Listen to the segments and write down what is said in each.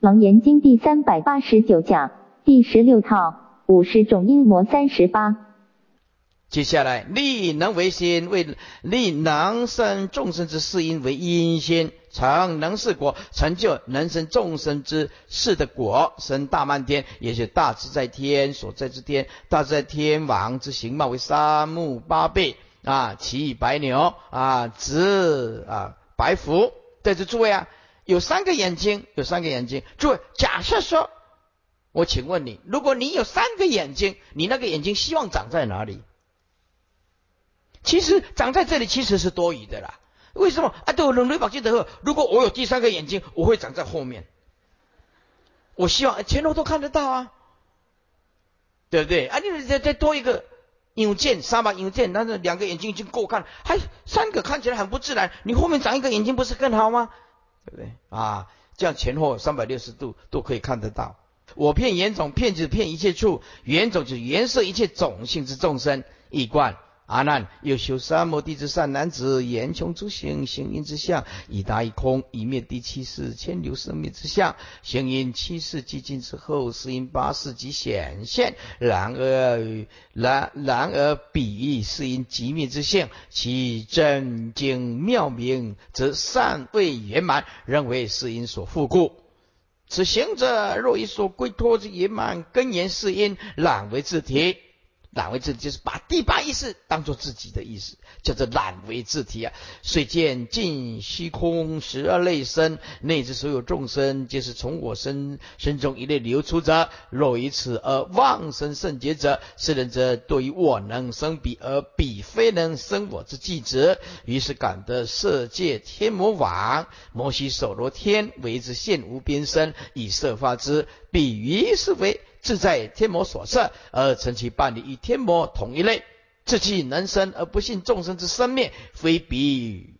楞严经第三百八十九讲第十六套五十种阴魔三十八。接下来，力能为心，为力能生众生之事因为因心，成能是果，成就能生众生之事的果，生大漫天，也是大自在天所在之天。大自在天王之形貌为三目八臂啊，骑白牛啊，执啊白虎。在这诸位啊，有三个眼睛，有三个眼睛。诸位，假设说，我请问你，如果你有三个眼睛，你那个眼睛希望长在哪里？其实长在这里其实是多余的啦。为什么啊？对我冷雷宝记得，如果我有第三个眼睛，我会长在后面。我希望前后都看得到啊，对不对？啊，你再再多一个影剑，三把影剑，但是两个眼睛已经够看，还三个看起来很不自然。你后面长一个眼睛不是更好吗？对不对？啊，这样前后三百六十度都可以看得到。我骗眼种，骗子骗一切处，眼种就是颜色一切种性之众生一贯。阿难，又修三摩地之善男子，言穷诸行，行因之相，以达一空，以灭第七世千流生灭之相。行因七世寂尽之后，是因八世即显现。然而，然然而，彼是因极灭之相，其真经妙明，则善未圆满，认为是因所复故。此行者若以所归托之圆满根源是因，懒为自体。懒为自，就是把第八意识当做自己的意思，叫做懒为自体啊。遂见尽虚空十二类身，内之所有众生，皆是从我身身中一类流出者。若以此而妄生圣洁者，是人则对于我能生彼，而彼非能生我之计者。于是感得色界天魔王摩西手罗天为之现无边身，以色发之，彼于是为。自在天魔所设，而成其伴侣与天魔同一类，自其能生而不信众生之生灭，非彼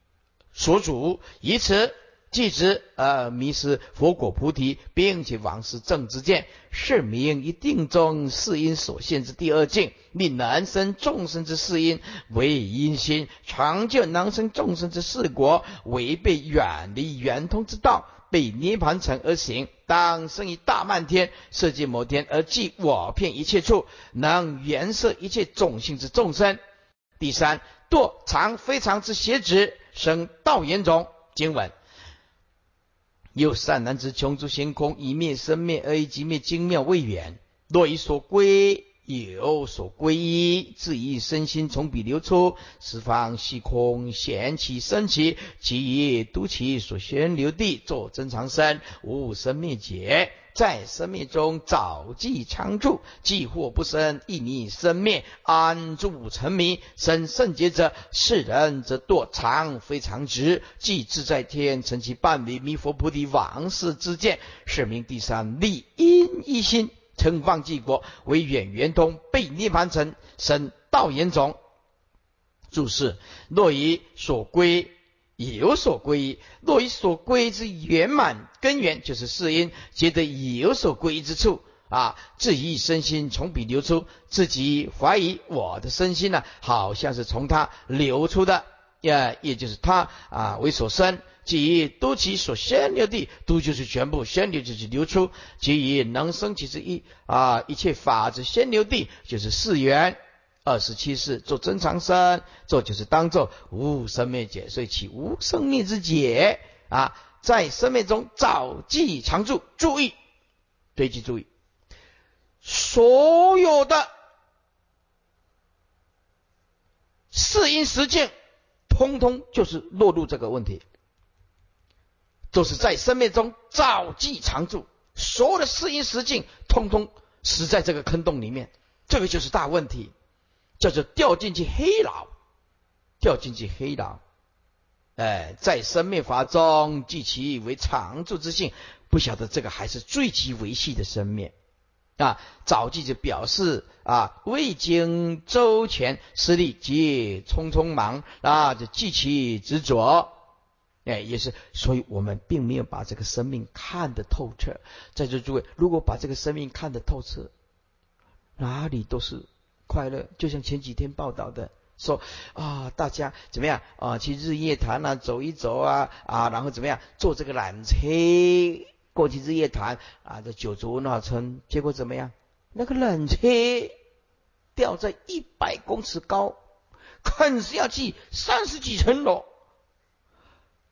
所主，以此即之而迷失佛果菩提，并且往事正之见，是名一定中是因所现之第二境，令能生众生之事因为因心，常救能生众生之事果，违背远离圆通之道。被涅盘成而行，当生于大漫天，设计摩天，而即我骗一切处，能原摄一切种性之众生。第三，堕常非常之邪执，生道言种经文。有善男子穷诸行空，以灭生灭，而以即灭精妙未远。若以所归。有所归依，自以身心从彼流出，十方虚空显其生起，其以都其所宣流地，作真常身，无生灭劫，在生灭中早即常住，既或不生，亦逆生灭，安住成迷，生圣劫者，世人则堕常非常直，即自在天成其半为弥佛菩提往事之见，是名第三立因一心。称放济国为远圆通，被涅盘成生道严种。注释：若以所归有所归，若以所归之圆满根源，就是世因，觉得有所归之处啊。自己身心从彼流出，自己怀疑我的身心呢，好像是从他流出的，也也就是他啊为所生。即多其所先流地，都就是全部先流就是流出。即以能生其之一啊，一切法之先流地，就是四缘二十七世做真常生，做就是当做无生灭解，所以起无生灭之解啊，在生命中早记常住，注意，对其注意，所有的四因实境，通通就是落入这个问题。都是在生命中早记常住，所有的四因实境，通通死在这个坑洞里面，这个就是大问题，叫做掉进去黑牢，掉进去黑牢。哎，在生命法中记其为常住之性，不晓得这个还是最极维系的生命啊。早记就表示啊，未经周全，失力即匆匆忙啊，就记其执着。哎，也是，所以我们并没有把这个生命看得透彻。在座诸位，如果把这个生命看得透彻，哪里都是快乐。就像前几天报道的，说啊，大家怎么样啊？去日月潭啊，走一走啊啊，然后怎么样？坐这个缆车过去日月潭啊，这九族那村，结果怎么样？那个缆车吊在一百公尺高，看是要去三十几层楼，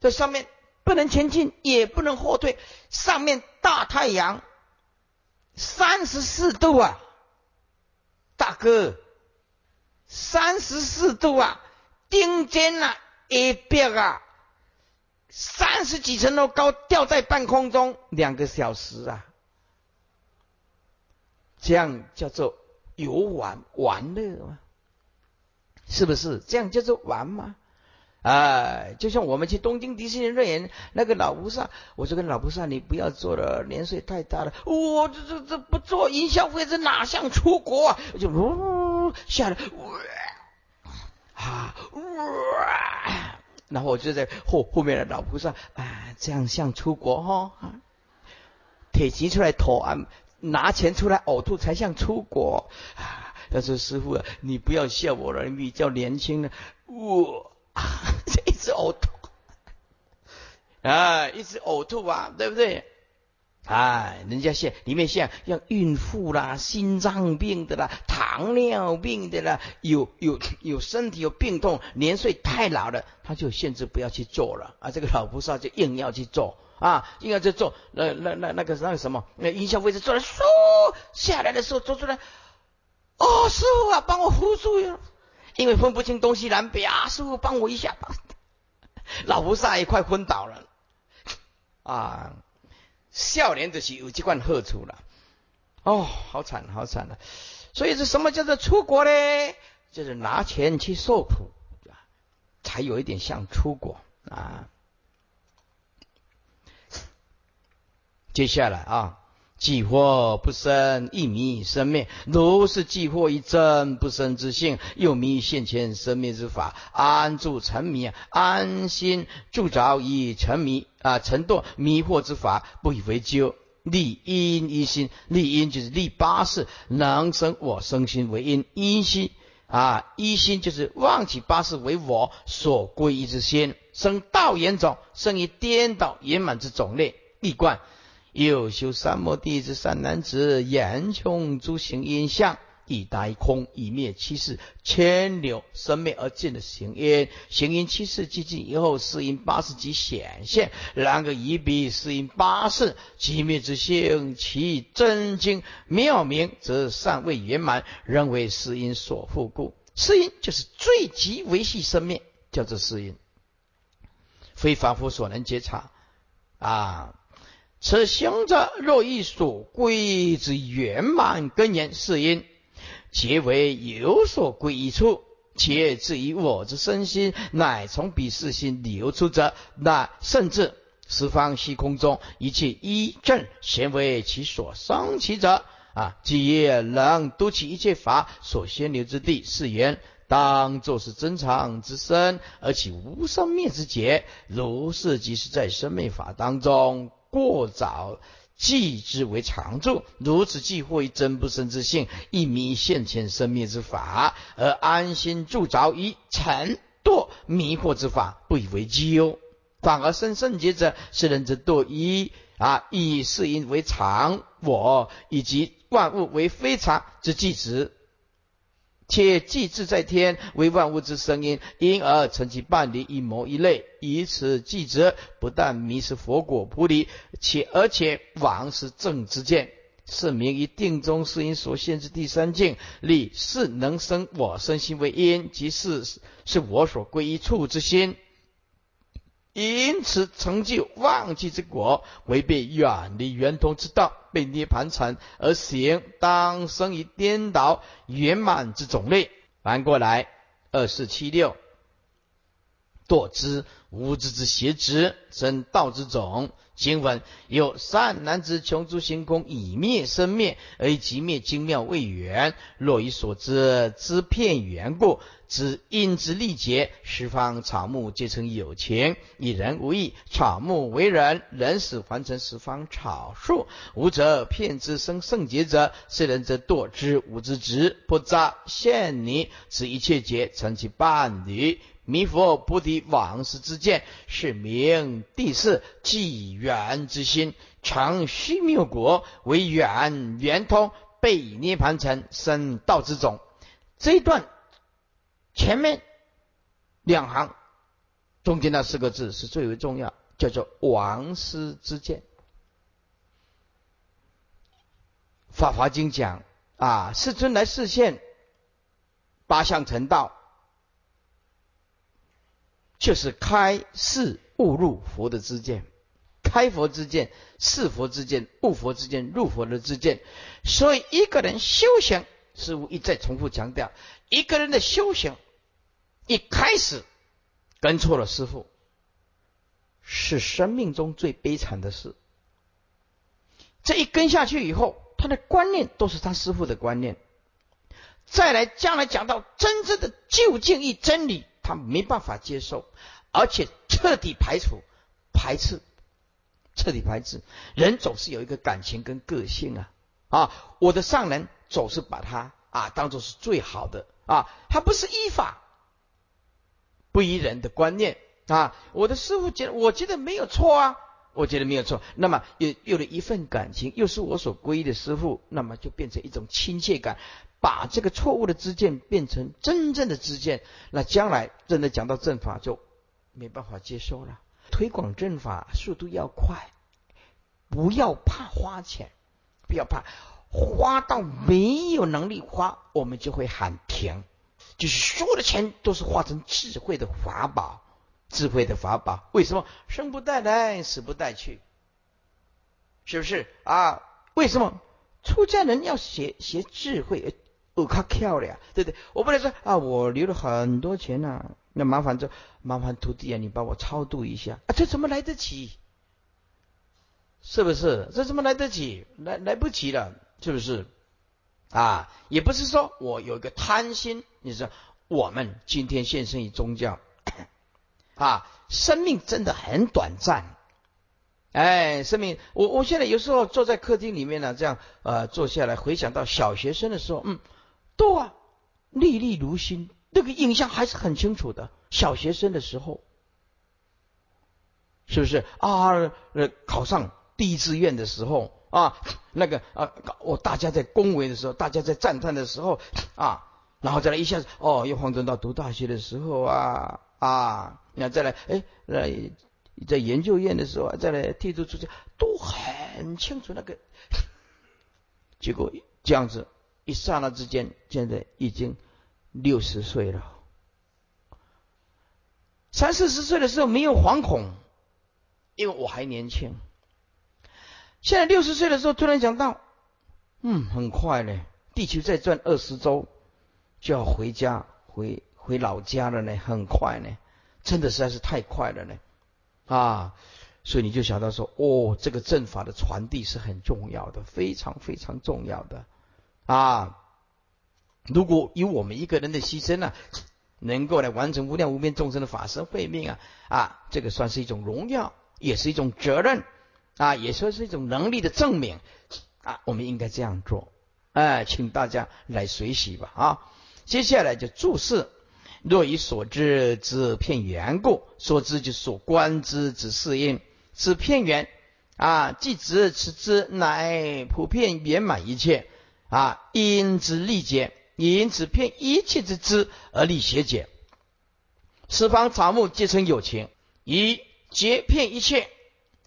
在上面不能前进，也不能后退，上面大太阳，三十四度啊，大哥，三十四度啊，顶尖啊，一别啊。三十几层楼高，吊在半空中两个小时啊！这样叫做游玩玩乐吗？是不是？这样叫做玩吗？哎，就像我们去东京迪士尼乐园，那个老菩萨，我说跟老菩萨，你不要做了，年岁太大了。我这这这不做营销费，这哪像出国啊？我就呜下来，啊，哇！然后我就在后后面的老菩萨啊，这样像出国哈，铁骑出来投啊，拿钱出来呕吐才像出国啊。他说：“师傅，啊你不要笑我了，你比较年轻呢，我 一直呕吐啊，一直呕吐啊，对不对？”哎，人家现里面像像孕妇啦、心脏病的啦、糖尿病的啦，有有有身体有病痛、年岁太老了，他就限制不要去做了啊。这个老菩萨就硬要去做啊，硬要去做。那那那那个那个什么，那音效位置做了，嗖下来的时候做出来，哦，师傅啊，帮我扶住呀，因为分不清东西南北啊，师傅帮我一下吧。老菩萨也快昏倒了啊。少年的是有这款好处了，哦，好惨好惨了。所以是什么叫做出国呢？就是拿钱去受苦，才有一点像出国啊。接下来啊。既惑不生，亦迷生灭。如是既惑一真不生之性，又迷现前生灭之法，安住沉迷，安心住着以沉迷啊，沉堕迷惑之法，不以为究。立因一心，立因就是立八事，能生我生心为因，一心啊，一心就是忘记八事为我所归依之心，生道言种，生于颠倒圆满之种类，立观。又修三摩地之善男子，言穷诸行因相，以大空，以灭七世千流生灭而尽的行因。行因七世寂静以后，是因八世即显现。然而以彼是因八世即灭之性，其真经妙明，则尚未圆满，仍为是因所缚故。是因就是最极维系生灭，叫做是因，非凡夫所能觉察啊。此行者若欲所归之圆满根源是因，皆为有所归依处，且至于我之身心，乃从彼世心流出者，那甚至十方虚空中一切一正显为其所生起者啊，即也能度其一切法所先流之地，是言当作是真常之身，而其无生灭之劫，如是即是在生灭法当中。过早记之为常住，如此既获一真不生之性，一迷现前生灭之法，而安心住着于沉堕迷惑之法，不以为究。反而生圣洁者，是人之堕一啊，以是因为常，我以及万物为非常之记执。且既自在天为万物之声音，因而成其半离一模一类，以此记者，不但迷失佛果菩提，且而且往是正之见，是名于定中是因所现之第三境，立是能生我身心为因，即是是我所归依处之心。因此成就忘记之果，违背远离圆通之道，被涅盘缠而行，当生于颠倒圆满之种类。翻过来，二四七六，堕之无知之邪执，生道之种。经文有善男子穷诸行空，以灭生灭，而即灭精妙未圆。若以所知知片缘故，知因之力竭，十方草木皆成有情。以人无益，草木为人，人死还成十方草树。无则骗之生圣洁者，是人则堕之无之执，不杂现泥，此一切劫成其伴侣。弥佛菩提往事之见，是名第四纪元之心，成虚谬果，为圆圆通，被涅盘成生道之种。这一段前面两行中间那四个字是最为重要，叫做王师之见。法华经讲啊，世尊来示现八相成道，就是开示悟入佛的之见。开佛之见、是佛之见、悟佛之见、入佛的之见，所以一个人修行，师父一再重复强调，一个人的修行一开始跟错了师傅，是生命中最悲惨的事。这一跟下去以后，他的观念都是他师傅的观念，再来将来讲到真正的究竟一真理，他没办法接受，而且彻底排除、排斥。彻底排斥人，总是有一个感情跟个性啊啊！我的上人总是把他啊当做是最好的啊，他不是依法不依人的观念啊。我的师傅觉得，我觉得没有错啊，我觉得没有错。那么又有了一份感情，又是我所皈依的师傅，那么就变成一种亲切感，把这个错误的知见变成真正的知见。那将来真的讲到正法，就没办法接受了。推广正法速度要快，不要怕花钱，不要怕花到没有能力花，我们就会喊停。就是所有的钱都是化成智慧的法宝，智慧的法宝。为什么生不带来，死不带去？是不是啊？为什么出家人要学学智慧？我靠，漂亮，对不对？我不能说啊，我留了很多钱呐。那麻烦这麻烦徒弟啊，你帮我超度一下啊！这怎么来得及？是不是？这怎么来得及？来来不及了，是不是？啊，也不是说我有一个贪心。你说我们今天现身于宗教 啊，生命真的很短暂。哎，生命，我我现在有时候坐在客厅里面呢，这样呃坐下来回想到小学生的时候，嗯，都啊历历如新。那个印象还是很清楚的。小学生的时候，是不是啊？考上第一志愿的时候啊，那个啊，我大家在恭维的时候，大家在赞叹的时候啊，然后再来一下子哦，又晃转到读大学的时候啊啊，那再来哎，来在研究院的时候啊再来剃度出家，都很清楚那个。结果这样子一刹那之间，现在已经。六十岁了，三四十岁的时候没有惶恐，因为我还年轻。现在六十岁的时候，突然想到，嗯，很快呢，地球再转二十周就要回家，回回老家了呢，很快呢，真的实在是太快了呢，啊，所以你就想到说，哦，这个阵法的传递是很重要的，非常非常重要的，啊。如果有我们一个人的牺牲呢，能够来完成无量无边众生的法身慧命啊啊，这个算是一种荣耀，也是一种责任啊，也算是一种能力的证明啊，我们应该这样做，哎，请大家来学习吧啊。接下来就注释：若以所知之片缘故，所知就所观之之事因，此片缘啊，即知此之乃普遍圆满一切啊，因之力解。因此骗一切之知而立邪解，十方草木皆成有情，以劫骗一切，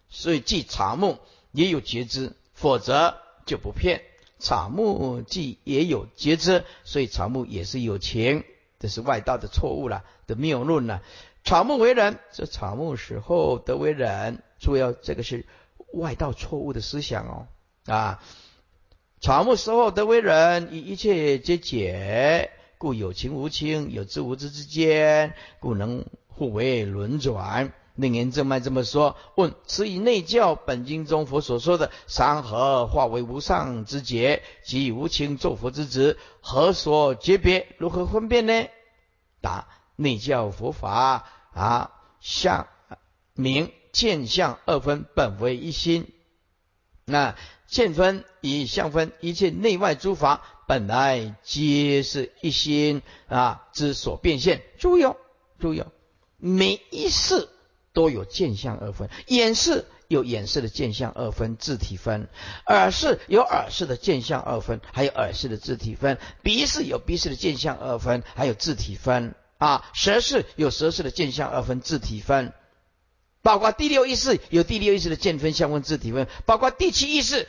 所以即草木也有觉知，否则就不骗。草木既也有觉知，所以草木也是有情，这是外道的错误了的谬论了。草木为人，这草木死后得为人，主要这个是外道错误的思想哦啊。草木死后得为人，以一切皆解，故有情无情，有知无知之间，故能互为轮转。楞严正脉这么说。问：此以内教本经中佛所说的山河化为无上之劫，即无情作佛之职，何所诀别？如何分辨呢？答：内教佛法啊，相明见相二分，本为一心。那。见分以相分，一切内外诸法本来皆是一心啊之所变现。注意哦，注意哦，每一事都有见相二分，眼视有眼视的见相二分，字体分；耳识有耳视的见相二分，还有耳视的字体分；鼻识有鼻视的见相二分，还有字体分。啊，舌识有舌视的见相二分，字体分。包括第六意识有第六意识的见分相分字体分，包括第七意识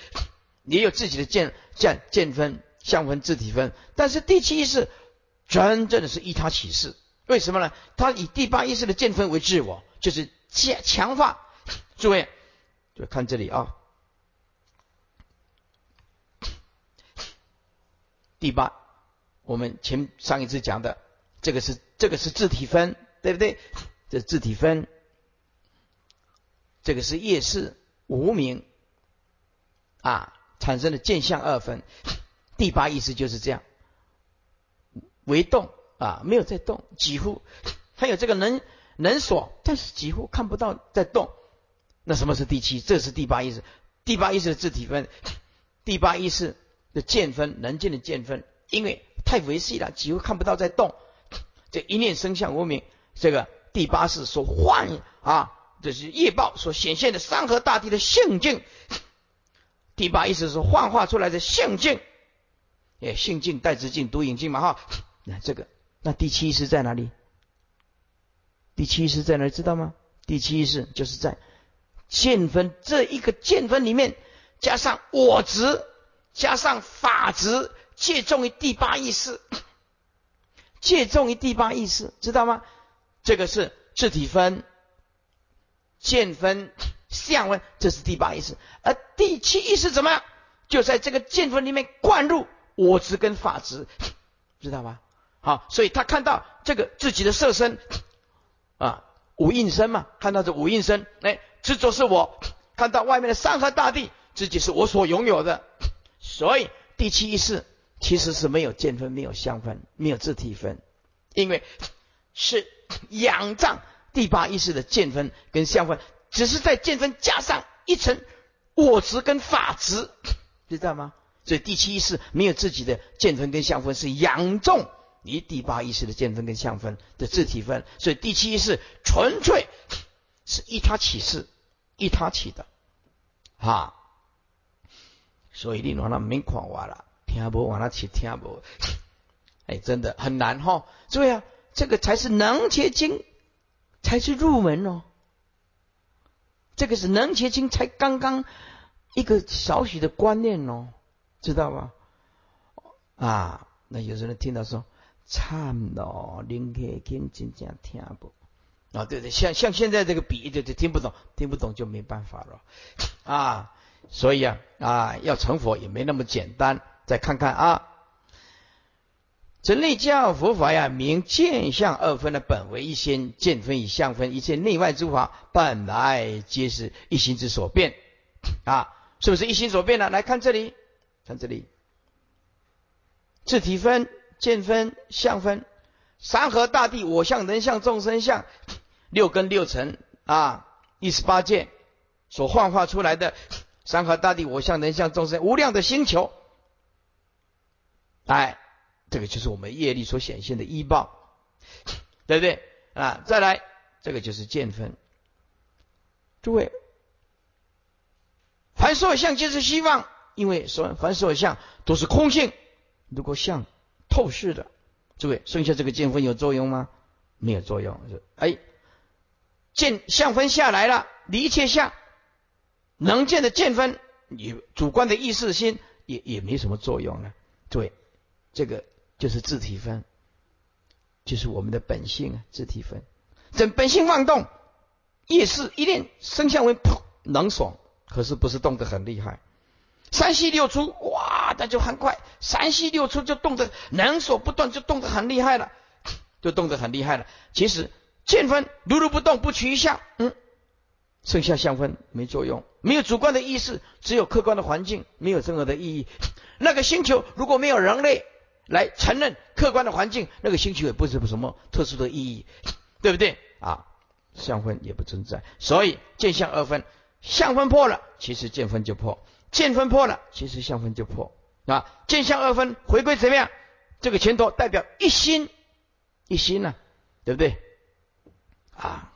也有自己的见见见分相分字体分。但是第七意识真正的是依他起示，为什么呢？他以第八意识的见分为自我，就是强强化。诸位，就看这里啊，第八，我们前上一次讲的这个是这个是自体分，对不对？这自体分。这个是业识无名啊产生的见相二分，第八意思就是这样，为动啊没有在动，几乎还有这个能能所，但是几乎看不到在动。那什么是第七？这是第八意识，第八意识的自体分，第八意识的见分能见的见分，因为太维系了，几乎看不到在动。这一念生相无名，这个第八识所幻啊。这是业报所显现的山河大地的性境，第八意思是幻化出来的性境，哎，性境带之境独影境嘛哈，那这个，那第七意识在哪里？第七意识在哪？知道吗？第七意识就是在见分这一个见分里面，加上我执，加上法执，借重于第八意识，借重于第八意识，知道吗？这个是自体分。见分相分，这是第八意识，而第七意识怎么样？就在这个见分里面灌入我执跟法执，知道吧？好，所以他看到这个自己的色身五蕴身嘛，看到这五蕴身，哎，执着是我；看到外面的山河大地，自己是我所拥有的。所以第七意识其实是没有见分、没有相分、没有自体分，因为是仰仗。第八意识的见分跟相分，只是在见分加上一层我执跟法执，知道吗？所以第七意识没有自己的见分跟相分，是仰重你第八意识的见分跟相分的自体分。所以第七意识纯粹是一他起示，一他起的，哈。所以你往那没看我了，听不完了去听不，哎，真的很难哈。注意啊，这个才是能结经。才是入门哦，这个是能结晶才刚刚一个少许的观念哦，知道吗？啊，那有些人听到说惨咯，能结经真正听不？啊，对对，像像现在这个比对对听不懂，听不懂就没办法了 啊，所以啊啊，要成佛也没那么简单，再看看啊。这内教佛法呀，明见相二分的本为一心，见分与相分，一切内外诸法本来皆是一心之所变 啊，是不是一心所变呢？来看这里，看这里，自体分、见分、相分，山河大地、我相、人相、众生相，六根六尘啊，一十八界所幻化出来的山河大地、我相、人相、众生无量的星球，哎。这个就是我们业力所显现的医报，对不对啊？再来，这个就是见分。诸位，凡所有相皆是希望，因为所凡所有相都是空性。如果相透视的，诸位，剩下这个见分有作用吗？没有作用。是哎，见相分下来了，一切相能见的见分，你主观的意识心也也没什么作用了。对，这个。就是自体分，就是我们的本性啊，自体分，整本性妄动，意识一念生相为能爽，可是不是动得很厉害，三息六出哇，那就很快，三息六出就动得能所不断，就动得很厉害了，就动得很厉害了。其实见分如如不动，不取一相，嗯，剩下相分没作用，没有主观的意识，只有客观的环境，没有任何的意义。那个星球如果没有人类。来承认客观的环境，那个星球也不是什么特殊的意义，对不对啊？相分也不存在，所以见相二分，相分破了，其实见分就破；见分破了，其实相分就破啊。见相二分回归怎么样？这个前头代表一心，一心呢，对不对啊？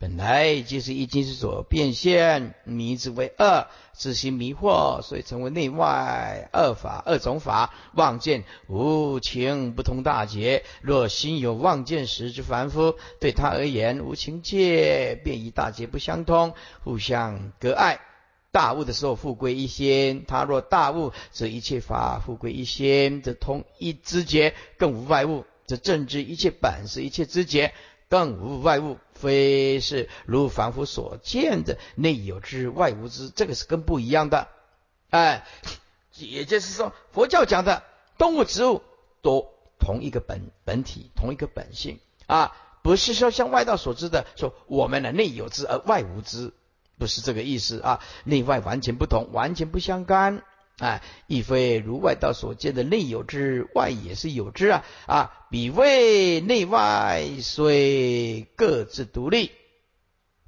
本来就是一经之所变现，迷之为二，自心迷惑，所以成为内外二法二种法。望见无情不通大劫，若心有望见时之凡夫，对他而言无情界便与大劫不相通，互相隔碍。大悟的时候，复归一仙；他若大悟，则一切法复归一仙，则通一知觉，更无外物。则正知一切本是一切知觉，更无外物。非是如凡夫所见的内有之外无之，这个是跟不一样的。哎，也就是说，佛教讲的动物、植物都同一个本本体，同一个本性啊，不是说像外道所知的，说我们的内有之而外无之。不是这个意思啊，内外完全不同，完全不相干啊，亦非如外道所见的内有之，外也是有之啊啊，彼谓内外虽各自独立。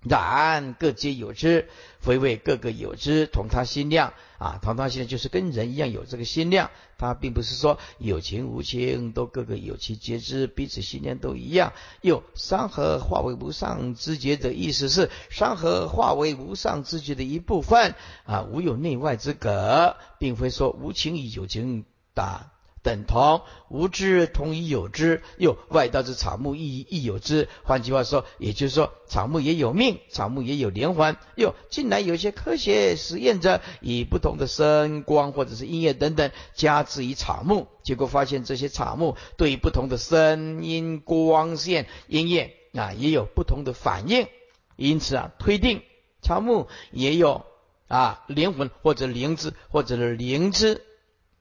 然各皆有之，非为各个有之，同他心量啊，同他心量就是跟人一样有这个心量。他并不是说有情无情都各个有其皆知，彼此心量都一样。又山河化为无上之觉的意思是山河化为无上之觉的一部分啊，无有内外之隔，并非说无情与有情打。等同无知同于有知，又外道之草木亦亦有知。换句话说，也就是说，草木也有命，草木也有连环。又近来有些科学实验者以不同的声光或者是音乐等等加之于草木，结果发现这些草木对于不同的声音、光线、音乐啊也有不同的反应。因此啊，推定草木也有啊灵魂或者灵智或者是灵知。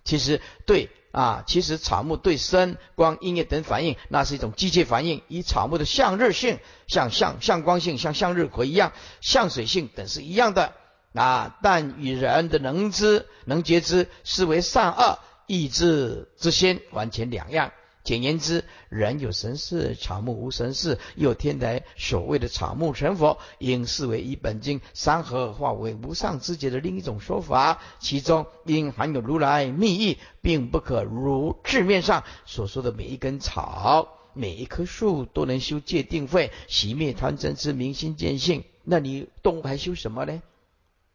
其实对。啊，其实草木对声、光、音乐等反应，那是一种机械反应，以草木的向日性、像向向光性、像向日葵一样，向水性等是一样的。啊，但与人的能知、能觉知，视为善恶意志之心，完全两样。简言之，人有神识，草木无神识。又天台所谓的草木成佛，应视为一本经山河化为无上之界的另一种说法，其中应含有如来密意，并不可如字面上所说的每一根草、每一棵树都能修戒定慧、熄灭贪嗔痴、明心见性。那你动物还修什么呢？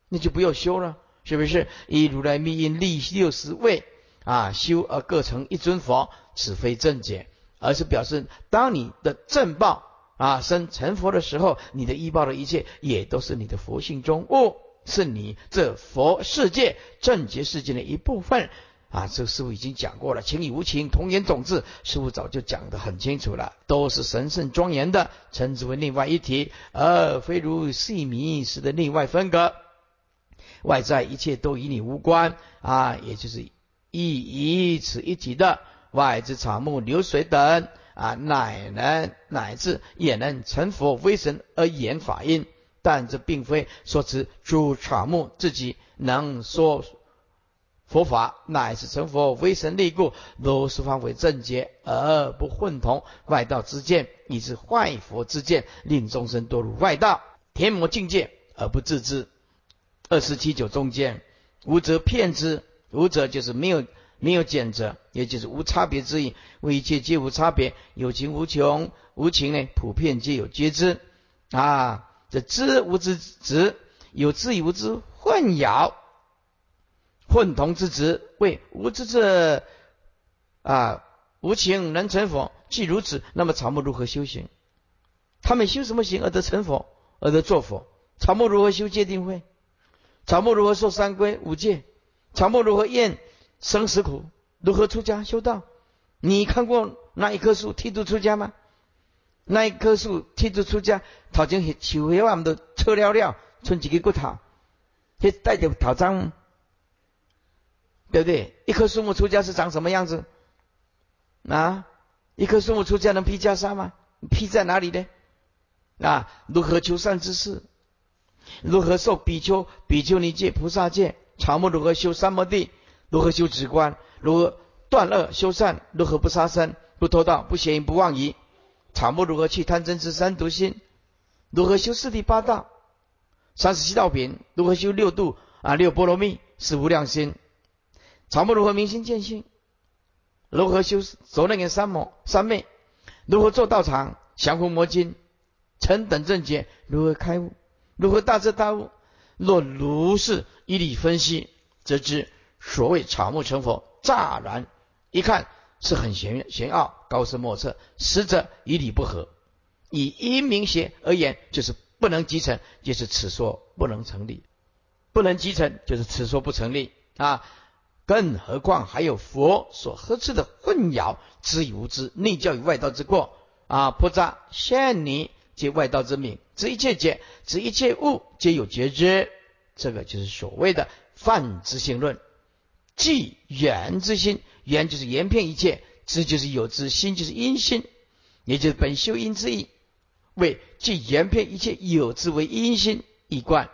那就不要修了，是不是？以如来密因立六十位。啊，修而各成一尊佛，此非正解，而是表示当你的正报啊生成佛的时候，你的依报的一切也都是你的佛性中物，是你这佛世界正觉世界的一部分啊。这师傅已经讲过了，情与无情同源种子，师傅早就讲得很清楚了，都是神圣庄严的，称之为内外一体，而非如细迷时的内外分隔，外在一切都与你无关啊，也就是。亦以此一体的外之草木流水等啊，乃能乃至也能成佛为神而言法音，但这并非说此诸草木自己能说佛法，乃是成佛为神立故，都是方为正解而不混同外道之见，以致坏佛之见，令众生堕入外道天魔境界而不自知。二十七九中间，无则骗之。无者就是没有没有减者，也就是无差别之意。为一切皆无差别，有情无穷，无情呢普遍皆有皆知啊。这知无知执，有知与无知混淆，混同之执，为无知者啊无情能成佛。既如此，那么草木如何修行？他们修什么行而得成佛，而得作佛？草木如何修戒定慧？草木如何受三规五戒？草木如何验生死苦？如何出家修道？你看过那一棵树剃度出家吗？那一棵树剃度出家，头前树叶我们都扯了了，剩几个骨头，去带着头章，对不对？一棵树木出家是长什么样子？啊，一棵树木出家能披袈裟吗？披在哪里呢？啊，如何求善之事？如何受比丘、比丘尼戒、菩萨戒？草木如何修三摩地？如何修止观？如何断恶修善？如何不杀生、不偷盗、不邪淫、不妄疑？草木如何去贪嗔痴三毒心？如何修四谛八道、三十七道品？如何修六度啊六波罗蜜、是无量心？草木如何明心见性？如何修所那个三摩三昧？如何做道场降伏魔经？成等正解，如何开悟？如何大彻大悟？若如是一理分析，则知所谓草木成佛，乍然一看是很玄玄奥、高深莫测，实则与理不合。以阴明学而言，就是不能集成，就是此说不能成立；不能集成，就是此说不成立啊！更何况还有佛所呵斥的混淆知与无知、内教与外道之过啊！菩萨现你皆外道之名，知一切解，知一切物皆有觉知，这个就是所谓的泛知性论。即缘之心，缘就是缘遍一切，知就是有知，心就是因心，也就是本修因之意。为即缘遍一切有之为因心一贯，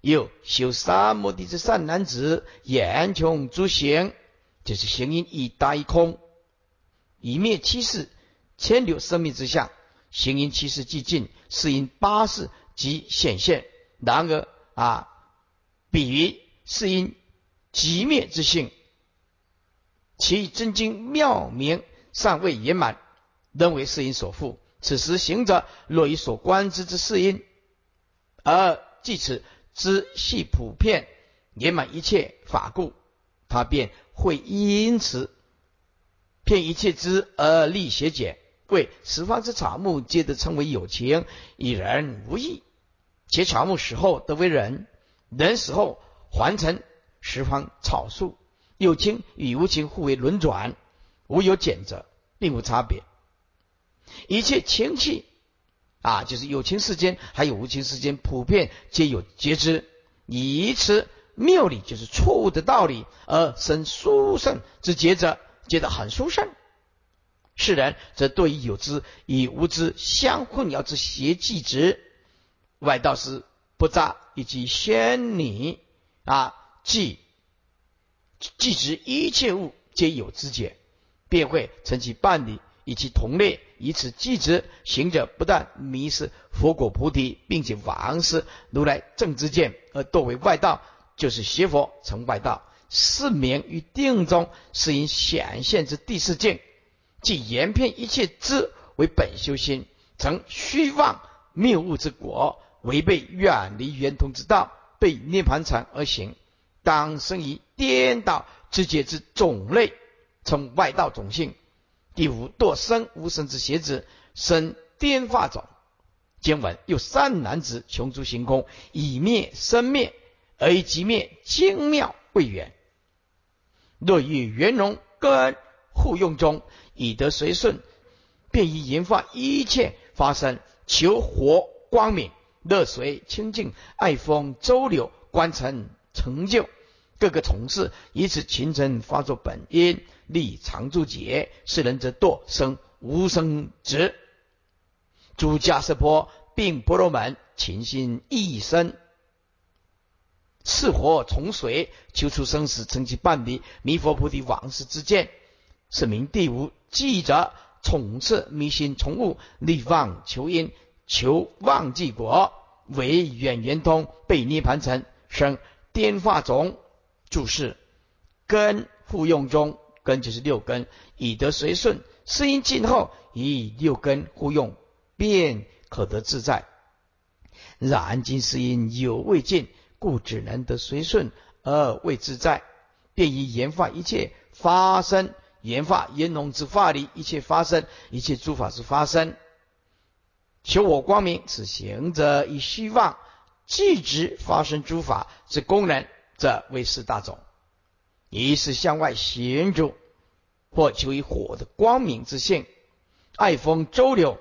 又修三摩地之善男子，言穷诸行，就是行因一大一空，以灭七世，千流生命之相。行因七世既尽，是因八世即显现。然而啊，比喻是因极灭之性，其真经妙明尚未圆满，仍为是因所覆。此时行者若以所观之之事因，而即此知系普遍圆满一切法故，他便会因此骗一切之而立邪解，贵十方之草木皆得称为有情，与人无异。且草木死后得为人，人死后还成十方草树，有情与无情互为轮转，无有减者，并无差别。一切情气啊，就是有情世间，还有无情世间，普遍皆有皆知，以此谬理就是错误的道理，而生殊胜之觉者，觉得很殊胜。世人则对于有知与无知相混淆之邪计之外道师不诈以及仙女啊，即即指一切物皆有知解，便会成其伴侣。以其同类，以此记之，行者不但迷失佛果菩提，并且枉失如来正知见，而堕为外道，就是邪佛成外道。是名于定中，是因显现之第四境，即言遍一切知为本修心，成虚妄谬误之果，违背远离圆通之道，被涅盘禅而行，当生于颠倒之界之种类，称外道种性。第五堕生无生之邪子，生颠化种。经文又三男子穷诸行空，以灭生灭，而以即灭精妙未远。若欲圆融根互用中，以得随顺，便以研发一切发生，求活光明，乐随清净，爱风周流，观成成就。各个从事，以此形成发作本因。立常住劫，是人则堕生无生执。诸迦舍波并波罗门，勤心一生，赤火从水，求出生死，成其半离。弥佛菩提往事之见，是名第五记者，宠次迷信从物，立妄求因，求妄记果，为远圆通，被涅盘成生颠化种。注释根复用中。根就是六根，以得随顺，是因尽后以六根互用，便可得自在。然今是因有未尽，故只能得随顺而未自在，便以研发一切发生，研发炎龙之法力，一切发生，一切诸法之发生，求我光明，此行者以虚妄即执发生诸法之功能，则为四大种。一是向外行住，或求以火的光明之性，爱风周流，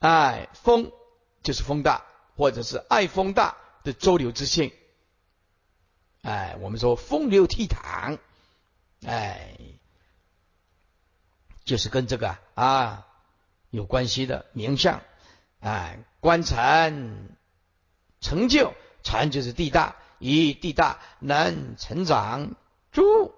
爱风就是风大，或者是爱风大的周流之性。哎，我们说风流倜傥，哎，就是跟这个啊有关系的名相。哎，观禅成就，禅就是地大。以地大能成长，诸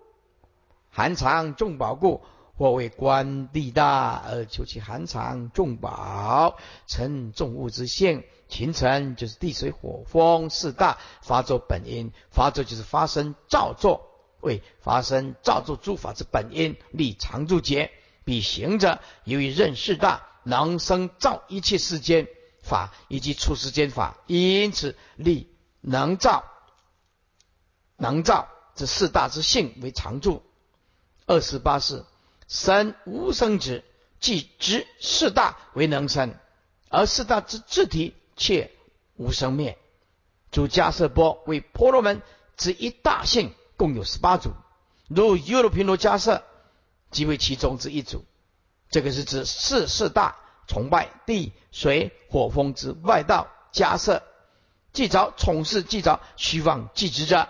寒藏众宝故，或为观地大而求其寒藏众宝，成众物之性。形成就是地水火风四大发作本因，发作就是发生造作，为发生造作诸法之本因，立常住劫。彼行者由于认识大，能生造一切世间法以及出世间法，因此立能造，能造这四大之性为常住。二十八世生无生之，即知四大为能生，而四大之自体却无生灭。主迦舍波为婆罗门之一大性，共有十八组，如优罗频罗迦舍即为其中之一组。这个是指四四大崇拜地水火风之外道迦舍，既着从事既着虚妄即执者。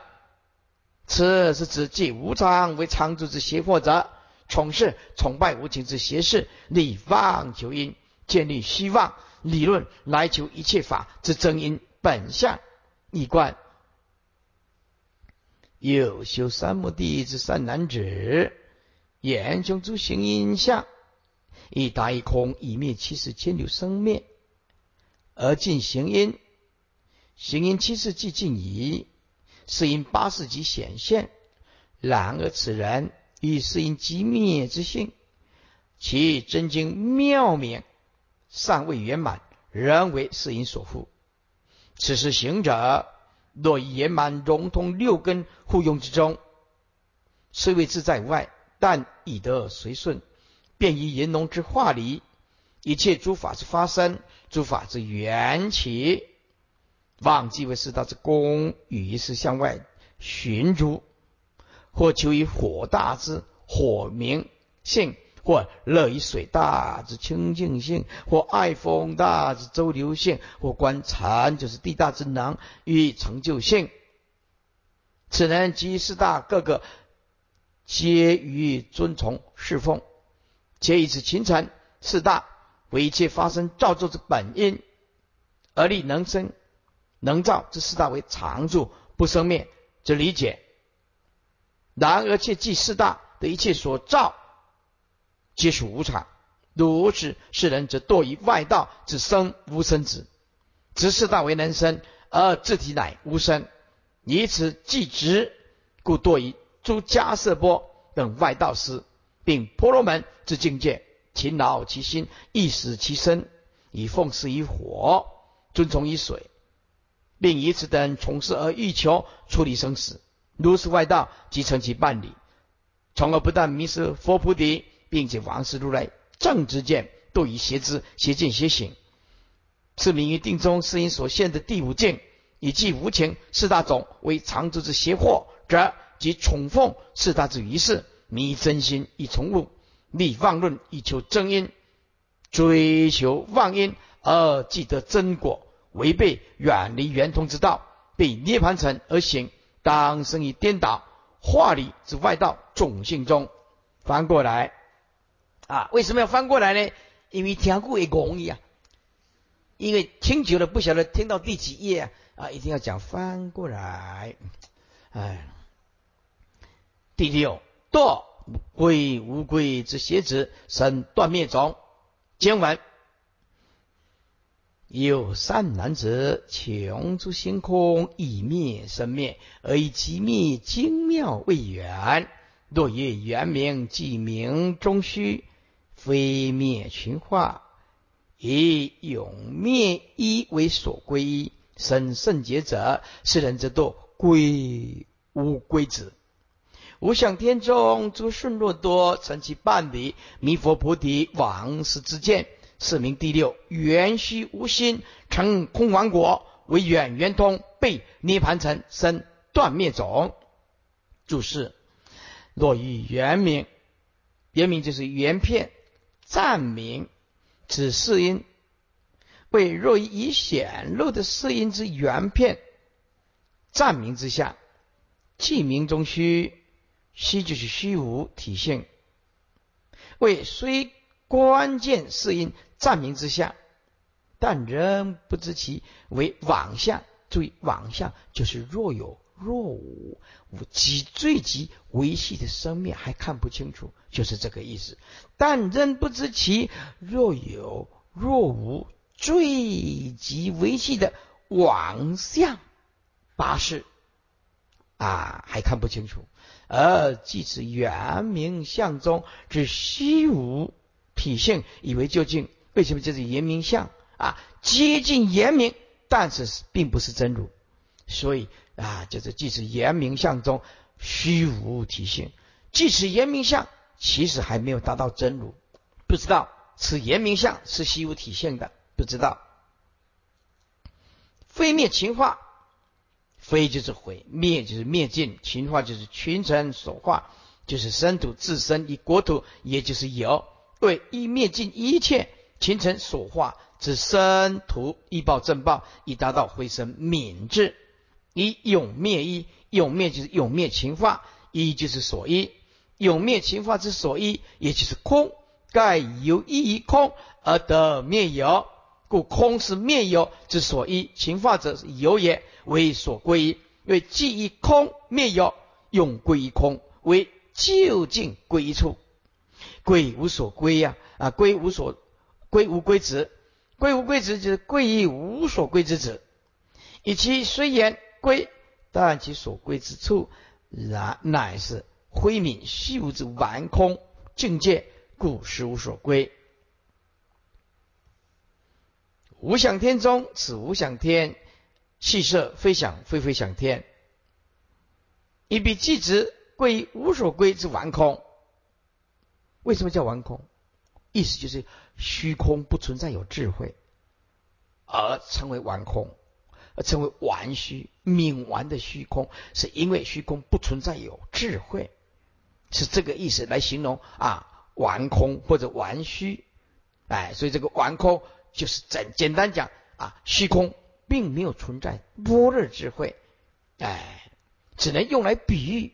此是指即无常为常住之邪惑者，从事崇拜无情之邪事，立妄求因，建立虚妄理论来求一切法之真因本相。一观有修三摩地之善男子，眼中诸行因相，一达一空，以灭七世千流生灭，而尽行因。行因七世既尽矣，是因八世即显现。然而此人以是因即灭之性，其真经妙明尚未圆满，仍为是因所缚。此时行者若以圆满融通六根互用之中，虽未自在外，但以得随顺，便于圆融之化离，一切诸法之发生，诸法之缘起，忘记为四大之功，于是向外寻诸，或求于火大之火明性。或乐于水大之清净性，或爱风大之周流性，或观禅就是地大之能与成就性。此人及四大各个皆予尊崇侍奉，且以此勤诚四大为一切发生造作之本因，而立能生能造之四大为常住不生灭之理解。然而切记四大的一切所造。皆属无常，如此世人则堕于外道之生无生子，执四大为能生，而自体乃无生，以此即执，故堕于诸迦瑟波等外道师，并婆罗门之境界，勤劳其心，意使其身，以奉事于火，尊崇于水，并以此等从事而欲求处理生死，如是外道即成其伴侣，从而不但迷失佛菩提。并且王师如来正之见，都以邪知、邪见、邪行，是名于定中是因所现的第五境，以即无情四大种为常住之邪惑，则即宠奉四大之于是，迷真心以从物，立妄论以求真因，追求妄因而既得真果，违背远离圆通之道，被涅盘成而行，当生于颠倒化理之外道种性中。翻过来。啊，为什么要翻过来呢？因为听过也容易啊。因为听久了不晓得听到第几页啊，啊，一定要讲翻过来。哎，第六，堕归无归之邪子，生断灭种。经文有善男子，穷诸星空，以灭生灭，而以极灭精妙未远。若曰圆明，即明中虚。非灭群化，以永灭一为所归依，生圣洁者，是人之堕归无归子。无想天中诸顺若多，成其伴侣，弥佛菩提王师之见，是名第六缘虚无心，成空王果，为远圆通，被涅盘成生断灭种。注释：若以圆明，圆明就是圆片。暂名指四音，为若以显露的四音之原片，暂名之下，记名中虚，虚就是虚无体现。为虽关键四因暂名之下，但仍不知其为妄相。注意，妄相就是若有。若无无极最极维系的生命还看不清楚，就是这个意思。但仍不知其若有若无最极维系的妄相八事啊，还看不清楚。而即此原名相中之虚无体性，以为究竟为什么就是圆明相啊？接近圆明，但是并不是真如，所以啊，就是即使圆明相中虚无体性，即使圆明相，其实还没有达到真如，不知道此圆明相是虚无体性的，不知道。非灭情化，非就是毁灭，就是灭尽；情化就是群臣所化，就是生土自身以国土，也就是有。为一灭尽一切群臣所化之生土，一报正报，以达到回生敏智。以永灭一，永灭就是永灭情化，一就是所依，永灭情化之所依，也就是空。盖由一于空而得灭有。故空是灭有之所依，情化者有也，为所归因。为既以空灭有，用归于空，为究竟归处。归无所归呀，啊，归无所归无归之，归无归之就是归于无所归之者。以其虽言归，但其所归之处，然乃是灰泯虚无之完空境界，故实无所归。无想天中，此无想天，气色飞翔，飞飞向天，一笔即直归无所归之顽空。为什么叫顽空？意思就是虚空不存在有智慧，而称为顽空，而称为顽虚冥顽的虚空，是因为虚空不存在有智慧，是这个意思来形容啊顽空或者顽虚。哎，所以这个顽空。就是简简单讲啊，虚空并没有存在般若智慧，哎，只能用来比喻。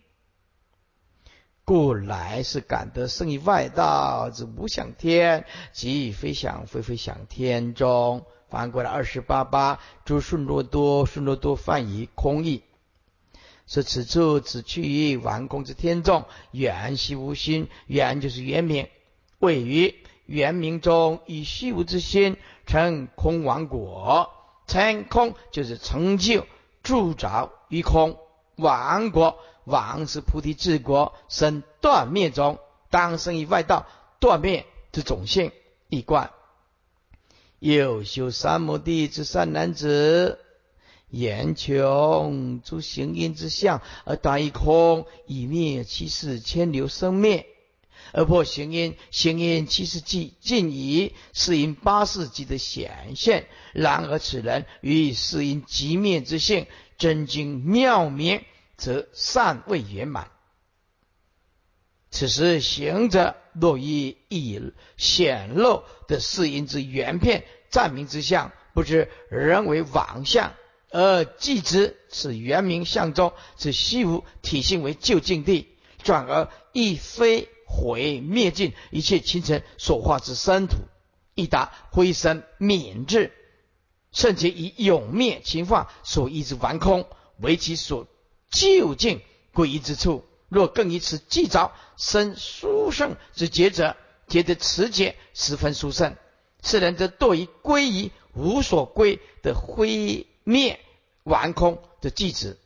故来是感得生于外道之无想天，即非想非非想天中。翻过来二十八八，诸顺罗多顺罗多泛于空义，说此处只去于完空之天众，缘系无心，缘就是缘名，位于缘名中以虚无之心。成空王果，成空就是成就铸造于空王国，王是菩提治国，生断灭中，当生于外道断灭之种性一贯。又修三摩地之三男子，言穷诸行因之相，而达于空，以灭其世千流生灭。而破行因，行因七世即尽矣，是因八世纪的显现。然而此人于是因极灭之性，真经妙明，则善未圆满。此时行者若以已显露的世因之原片暂明之相，不知人为妄相，而记之此原明相中此虚无体性为究竟地，转而亦非。毁灭尽一切清尘所化之生土，亦达灰身免至，甚至以永灭情化所依之顽空为其所究竟归依之处。若更以此记着生殊胜之劫者，觉得此劫十分殊胜。世人则堕于归于无所归的灰灭顽空的寂止。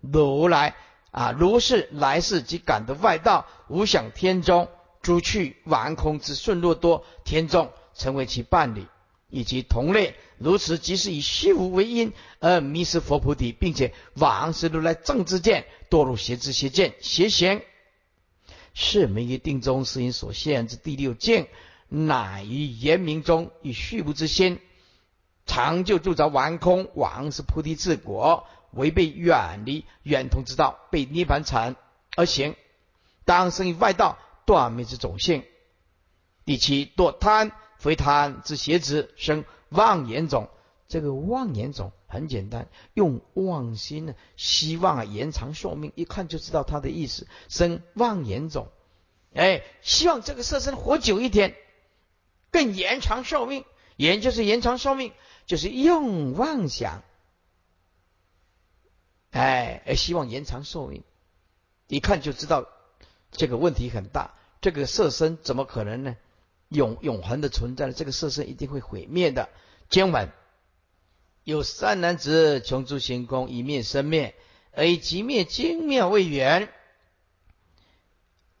如来。啊，如是来世即感得外道无想天中诸去顽空之顺若多天众，成为其伴侣以及同类。如此即是以虚无为因而迷失佛菩提，并且往是如来正之见堕入邪知邪见邪行，是名于定中是因所现之第六境，乃于言明中以虚无之心，常就住着王空，往是菩提自果。违背远离远通之道，被涅盘禅而行，当生于外道断灭之种性。第七堕贪非贪之邪子，生妄言种。这个妄言种很简单，用妄心呢，希望啊延长寿命，一看就知道他的意思。生妄言种，哎，希望这个色身活久一点，更延长寿命。言就是延长寿命，就是用妄想。哎，希望延长寿命，一看就知道这个问题很大。这个色身怎么可能呢？永永恒的存在的这个色身一定会毁灭的。经文有三男子穷诸行空，一灭生灭，而以极灭精妙为缘。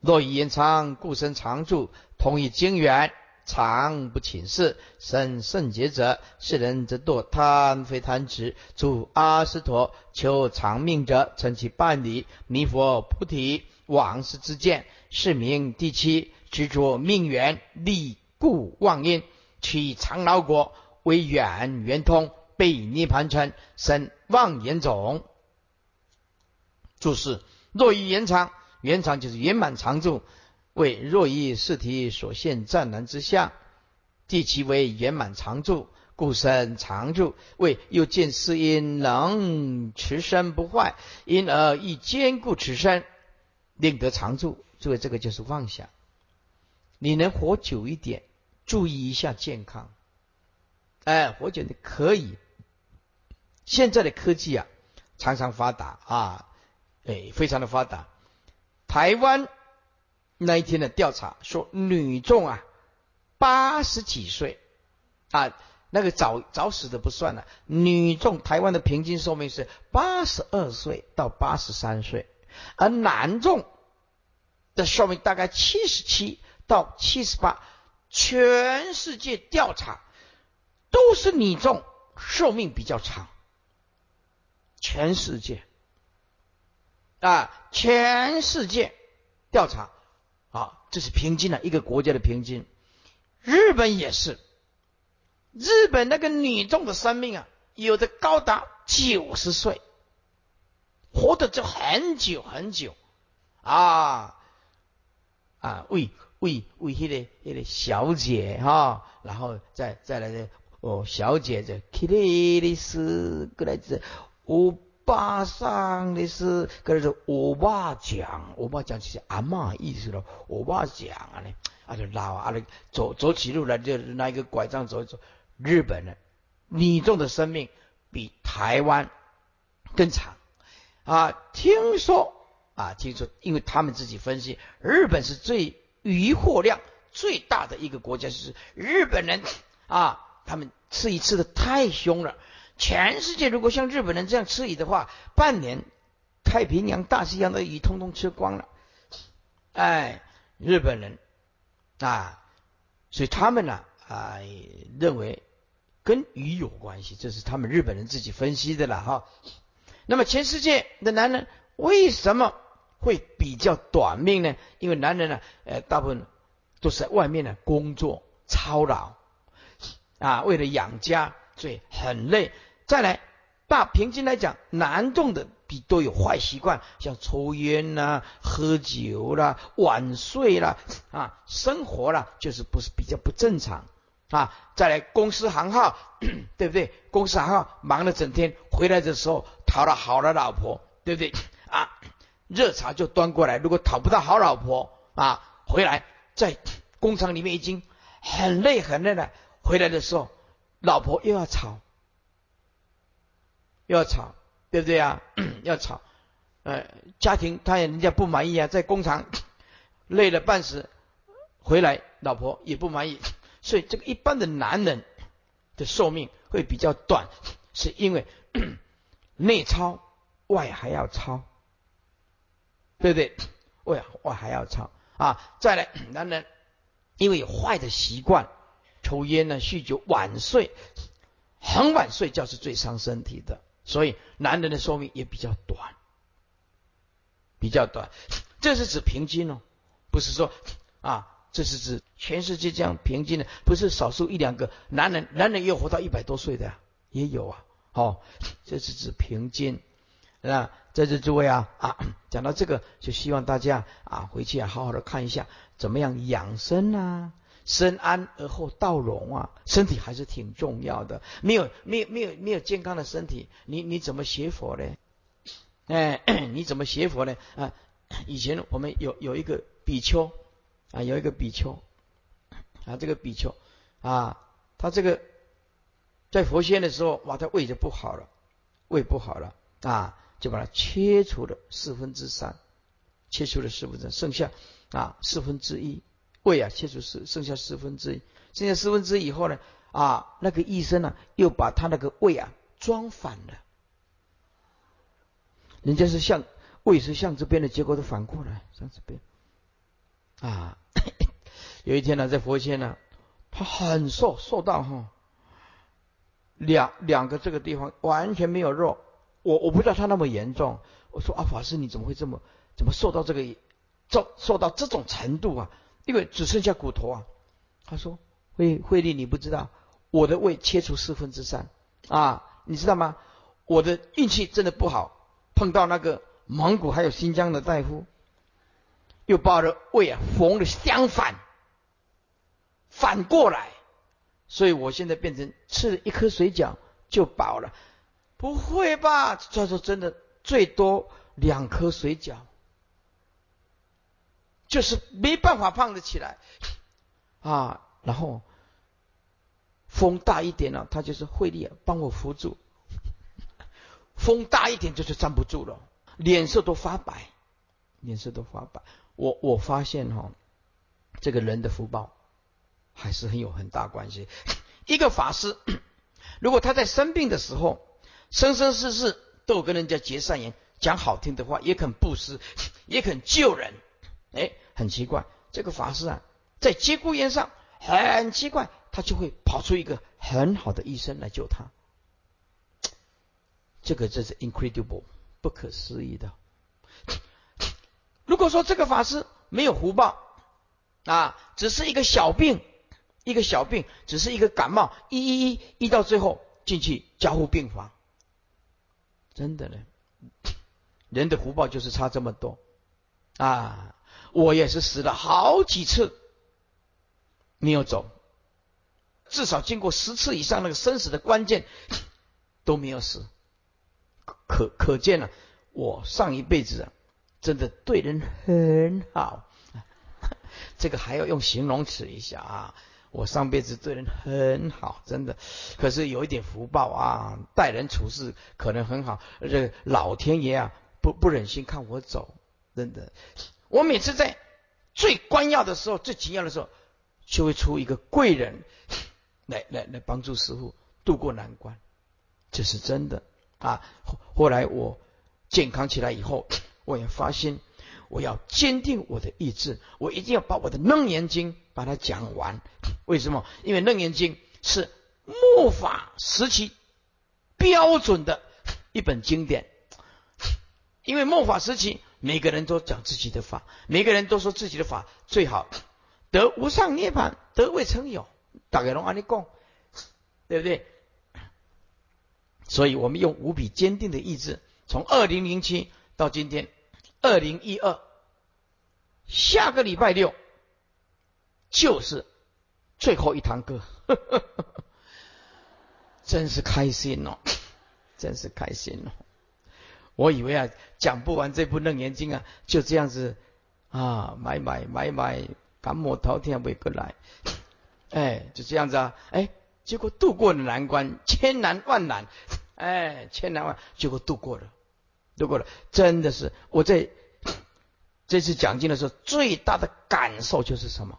若以延长故生常住，同以精元，常不寝事，生圣洁者，世人则堕贪，非贪执。主阿斯陀求长命者，称其半理。弥佛菩提往事之见，是名第七执着命缘，利故妄因，取长老果为远圆通，被涅盘成生妄言种。注释：若以延长，延长就是圆满常住。为若以四体所现湛然之相，第其为圆满常住，故生常住。为又见世因能持身不坏，因而亦坚固持身，令得常住。诸位，这个就是妄想。你能活久一点，注意一下健康。哎，活久的可以。现在的科技啊，常常发达啊，哎，非常的发达。台湾。那一天的调查说，女众啊，八十几岁啊，那个早早死的不算了。女众台湾的平均寿命是八十二岁到八十三岁，而男众的寿命大概七十七到七十八。全世界调查都是女众寿命比较长，全世界啊，全世界调查。这是平均的一个国家的平均。日本也是，日本那个女众的生命啊，有的高达九十岁，活的就很久很久啊啊，为为为那个那个小姐哈，然后再再来这哦，小姐这克里里斯格来这我。巴上的是，跟是我爸讲，我爸讲就是阿妈意思了。我爸讲啊呢，啊就老啊，走走起路来就拿一个拐杖走一走。日本人，你种的生命比台湾更长啊！听说啊，听说，因为他们自己分析，日本是最渔获量最大的一个国家，就是日本人啊，他们吃鱼吃的太凶了。全世界如果像日本人这样吃鱼的话，半年太平洋、大西洋的鱼通通吃光了。哎，日本人啊，所以他们呢啊认为跟鱼有关系，这是他们日本人自己分析的了哈。那么全世界的男人为什么会比较短命呢？因为男人呢，呃，大部分都是在外面呢工作操劳啊，为了养家。所以很累。再来，大平均来讲，男众的比都有坏习惯，像抽烟啦、喝酒啦、晚睡啦啊，生活啦就是不是比较不正常啊。再来，公司行号，对不对？公司行号忙了整天，回来的时候讨了好的老婆，对不对？啊，热茶就端过来。如果讨不到好老婆啊，回来在工厂里面已经很累很累了，回来的时候。老婆又要吵，要吵，对不对啊？要吵，呃，家庭他也人家不满意啊，在工厂 累了半死，回来老婆也不满意，所以这个一般的男人的寿命会比较短，是因为内操外还要操，对不对？外外还要操啊！再来，男人因为有坏的习惯。抽烟呢，酗酒，晚睡，很晚睡觉是最伤身体的，所以男人的寿命也比较短，比较短。这是指平均哦，不是说啊，这是指全世界这样平均的，不是少数一两个男人，男人也有活到一百多岁的也有啊。好，这是指平均。那在这诸位啊啊，讲到这个，就希望大家啊回去啊好好的看一下，怎么样养生啊。身安而后道荣啊，身体还是挺重要的。没有没有没有没有健康的身体，你你怎么学佛呢？哎，你怎么学佛呢？啊，以前我们有有一个比丘啊，有一个比丘啊，这个比丘啊，他这个在佛仙的时候，哇，他胃就不好了，胃不好了啊，就把它切除了四分之三，切除了四分之三，剩下啊四分之一。胃啊，切除四，剩下四分之一，剩下四分之一以后呢，啊，那个医生呢，又把他那个胃啊装反了，人家是向胃是向这边的，结果都反过来向这边，啊，有一天呢，在佛前呢，他很瘦，瘦到哈两两个这个地方完全没有肉。我我不知道他那么严重。我说啊，法师你怎么会这么怎么瘦到这个瘦瘦到这种程度啊？因为只剩下骨头啊。他说慧慧丽你不知道，我的胃切除四分之三啊，你知道吗？我的运气真的不好，碰到那个蒙古还有新疆的大夫，又把我的胃啊缝的相反，反过来，所以我现在变成吃了一颗水饺就饱了。不会吧？他说真的，最多两颗水饺，就是没办法胖得起来啊。然后风大一点了，他就是会力帮我扶住。风大一点就是站不住了，脸色都发白，脸色都发白。我我发现哈，这个人的福报还是很有很大关系。一个法师，如果他在生病的时候，生生世世都跟人家结善缘，讲好听的话，也肯布施，也肯救人。哎，很奇怪，这个法师啊，在节骨眼上很奇怪，他就会跑出一个很好的医生来救他。这个真是 incredible，不可思议的。如果说这个法师没有福报啊，只是一个小病，一个小病，只是一个感冒，医医医医到最后进去加护病房，真的呢，人的福报就是差这么多啊！我也是死了好几次没有走，至少经过十次以上那个生死的关键都没有死。可可见了，我上一辈子啊，真的对人很好。这个还要用形容词一下啊，我上辈子对人很好，真的。可是有一点福报啊，待人处事可能很好。这老天爷啊，不不忍心看我走，真的。我每次在最关要的时候、最紧要的时候，就会出一个贵人 来来来帮助师傅渡过难关，这是真的。啊，后来我健康起来以后，我也发现我要坚定我的意志，我一定要把我的《楞严经》把它讲完。为什么？因为《楞严经》是末法时期标准的一本经典。因为末法时期，每个人都讲自己的法，每个人都说自己的法最好，得无上涅槃，得未曾有。大概拢安尼讲，对不对？所以我们用无比坚定的意志，从二零零七到今天二零一二，下个礼拜六就是最后一堂课，真是开心哦，真是开心哦！我以为啊，讲不完这部楞严经啊，就这样子啊，买买买买，赶莫滔天未过来，哎，就这样子啊，哎。结果渡过了难关，千难万难，哎，千难万，结果渡过了，渡过了，真的是我在这次讲经的时候，最大的感受就是什么？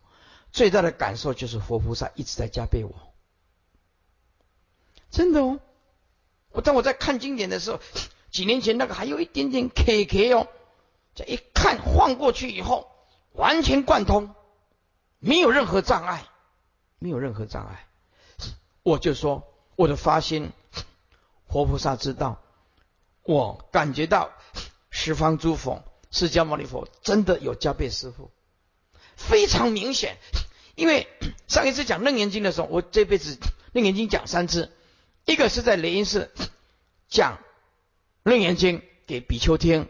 最大的感受就是佛菩萨一直在加倍我，真的哦。我当我在看经典的时候，几年前那个还有一点点 K K 哦，这一看晃过去以后，完全贯通，没有任何障碍，没有任何障碍。我就说我的发心，活菩萨知道，我感觉到十方诸佛释迦牟尼佛真的有加倍师父，非常明显。因为上一次讲楞严经的时候，我这辈子楞严经讲三次，一个是在雷音寺讲楞严经给比丘听，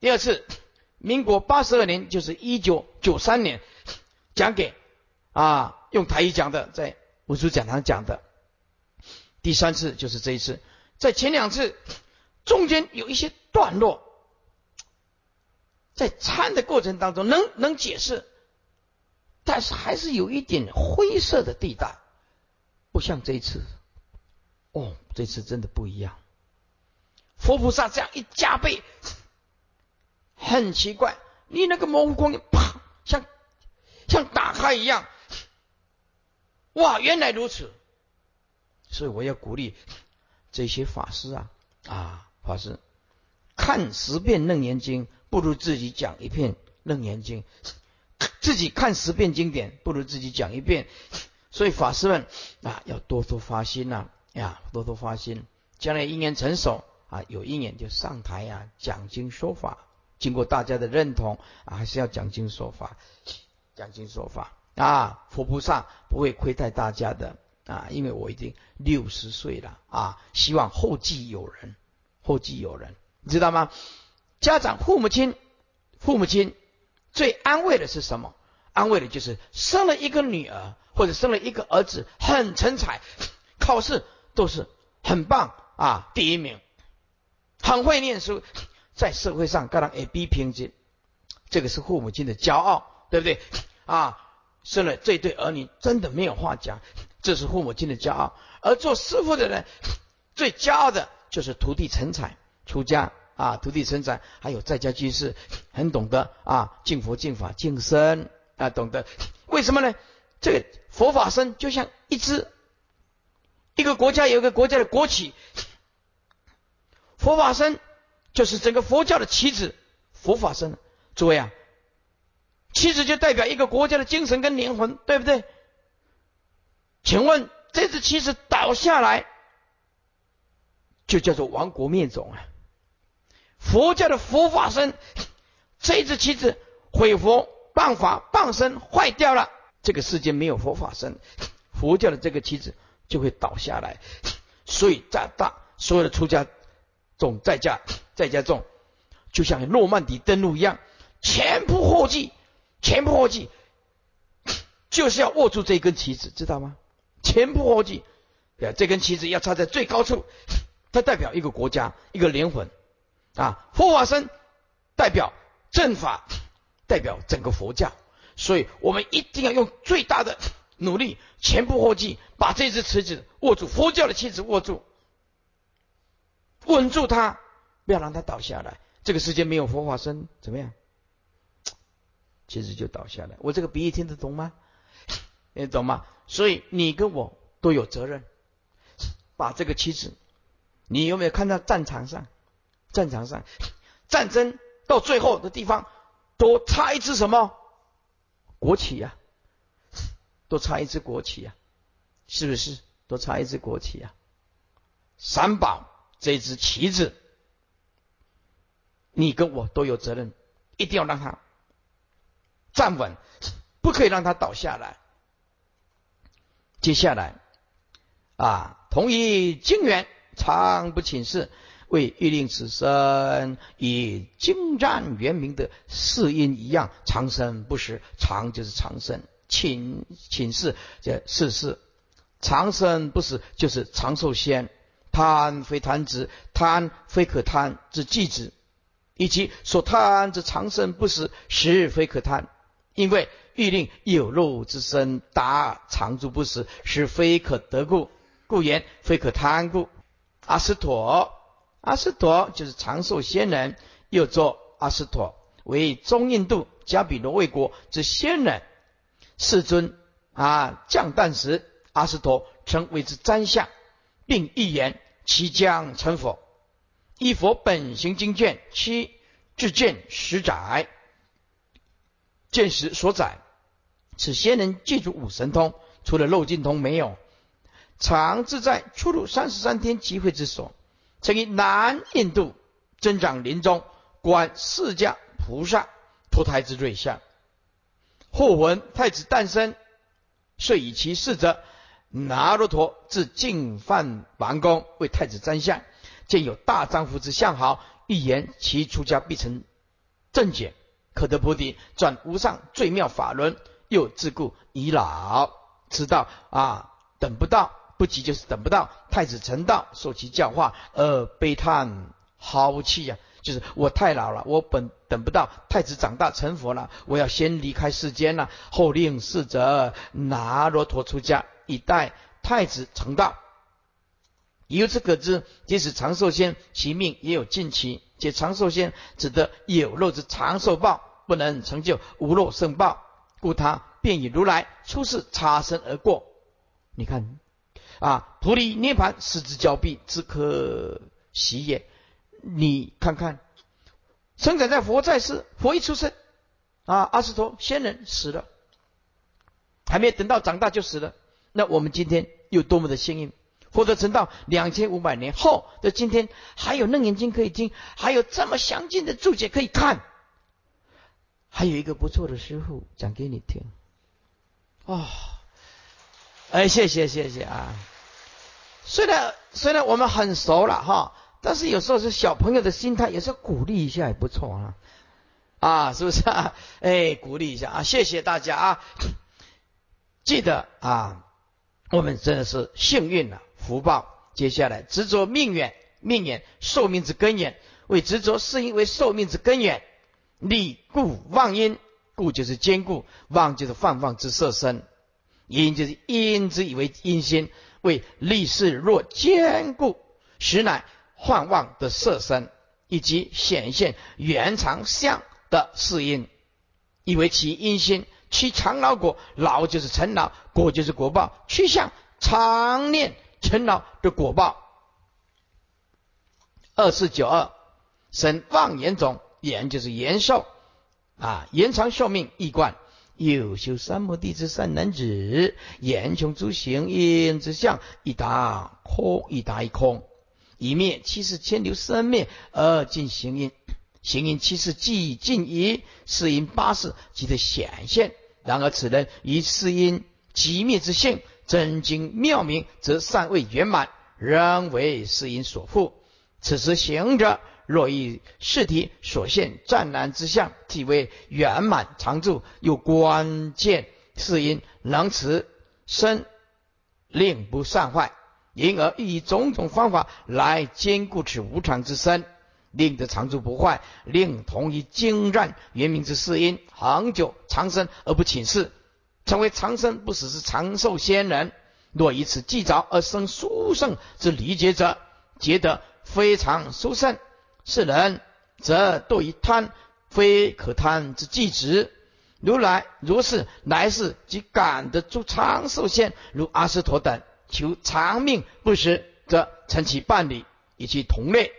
第二次民国八十二年，就是一九九三年讲给啊用台语讲的在。文殊讲堂讲的第三次就是这一次，在前两次中间有一些段落，在参的过程当中能能解释，但是还是有一点灰色的地带，不像这一次。哦，这次真的不一样。佛菩萨这样一加倍，很奇怪，你那个模糊光啪，像像打开一样。哇，原来如此，所以我要鼓励这些法师啊啊，法师看十遍楞严经，不如自己讲一遍楞严经，自己看十遍经典，不如自己讲一遍。所以法师们啊，要多多发心呐，呀，多多发心。将来因缘成熟啊，有一年就上台啊，讲经说法。经过大家的认同啊，还是要讲经说法，讲经说法啊。佛菩萨不会亏待大家的啊，因为我已经六十岁了啊，希望后继有人，后继有人，你知道吗？家长父母亲，父母亲最安慰的是什么？安慰的就是生了一个女儿或者生了一个儿子，很成才，考试都是很棒啊，第一名，很会念书。在社会上，各人 A、B 平均，这个是父母亲的骄傲，对不对？啊，生了这对儿女，真的没有话讲，这是父母亲的骄傲。而做师傅的人，最骄傲的就是徒弟成才，出家啊，徒弟成才，还有在家居士，很懂得啊，敬佛、敬法、敬身啊，懂得。为什么呢？这个佛法僧就像一只，一个国家有一个国家的国旗，佛法僧。就是整个佛教的旗帜，佛法僧。诸位啊，旗帜就代表一个国家的精神跟灵魂，对不对？请问这只旗帜倒下来，就叫做亡国灭种啊！佛教的佛法僧，这只旗帜毁佛、谤法、谤僧坏掉了，这个世界没有佛法僧，佛教的这个旗帜就会倒下来。所以在大所有的出家众在家。在家种，就像诺曼底登陆一样，前仆后继，前仆后继，就是要握住这根旗子，知道吗？前仆后继，对这根旗子要插在最高处，它代表一个国家，一个灵魂啊。佛法僧代表正法，代表整个佛教，所以我们一定要用最大的努力，前仆后继，把这支旗子握住，佛教的旗子握住，稳住他。不要让他倒下来。这个世界没有佛法僧，怎么样？其实就倒下来。我这个比喻听得懂吗？你懂吗？所以你跟我都有责任，把这个妻子，你有没有看到战场上？战场上 战争到最后的地方，都插一支什么国旗呀？都插一支国旗呀？是不是？都插一支国旗呀？三宝这支旗子。你跟我都有责任，一定要让他站稳，不可以让他倒下来。接下来啊，同一经元常不请示，为欲令此生以精湛圆明的四音一样长生不死，长就是长生，请请示这四事，长生不死就是长寿仙，贪非贪之，贪非可贪之寂子。以及所贪之长生不死，实非可贪，因为欲令有肉之身达长住不死，是非可得故，故言非可贪故。阿斯陀，阿斯陀就是长寿仙人，又作阿斯陀，为中印度加比罗卫国之仙人。世尊啊降诞时，阿斯陀称为之瞻相，并预言其将成佛。依佛本行经卷七至见十载，见识所载，此仙人借助五神通，除了漏尽通没有，常自在出入三十三天集会之所，曾于南印度增长林中观释迦菩萨脱胎之瑞相，后闻太子诞生，遂以其事者拿罗陀至净犯王宫为太子瞻相。见有大丈夫之相好，预言其出家必成正解，可得菩提，转无上最妙法轮。又自故已老，知道啊，等不到，不急就是等不到。太子成道，受其教化而悲叹豪气呀，就是我太老了，我本等不到太子长大成佛了，我要先离开世间了，后令侍者拿罗陀出家，以待太子成道。由此可知，即使长寿仙，其命也有尽期。且长寿仙只得有肉之长寿报，不能成就无肉圣报，故他便以如来出世擦身而过。你看，啊，菩提涅盘失之交臂，只可惜也。你看看，生长在佛在世，佛一出生，啊，阿斯陀仙人死了，还没等到长大就死了。那我们今天有多么的幸运？或者存到两千五百年后的今天，还有楞严经可以听，还有这么详尽的注解可以看，还有一个不错的师傅讲给你听。哦，哎，谢谢谢谢啊！虽然虽然我们很熟了哈，但是有时候是小朋友的心态，有时候鼓励一下也不错啊。啊，是不是啊？哎，鼓励一下啊！谢谢大家啊！记得啊，我们真的是幸运了，福报。接下来执着命远，命远寿命之根源，为执着是因为寿命之根源，立故忘因，故就是坚固，忘就是放放之色身，因就是因之以为因心，为立世若坚固，实乃幻妄的色身，以及显现原常相。的是因，以为其因心，其长老果，老就是成老，果就是果报，趋向常念成老的果报。二四九二，生妄言种，言就是延寿啊，延长寿命，一贯。有修三摩地之善男子，言穷诸行因之相，一答空，一答一空，一灭七世千流生灭而尽行因。行因七世既尽矣是因八事即得显现。然而此人以世因极灭之性，真经妙明，则尚未圆满，仍为世因所缚。此时行者若以世体所现湛然之相，即为圆满常住。又关键是因能持身，令不散坏，因而以种种方法来兼顾此无常之身。令得长住不坏，令同于精湛圆明之世因，恒久长生而不请示，成为长生不死之长寿仙人。若以此计着而生殊胜之理解者，觉得非常殊胜。是人则堕于贪，非可贪之计执。如来如是来世即感得诸长寿仙，如阿斯陀等求长命不死，则成其伴侣，以其同类。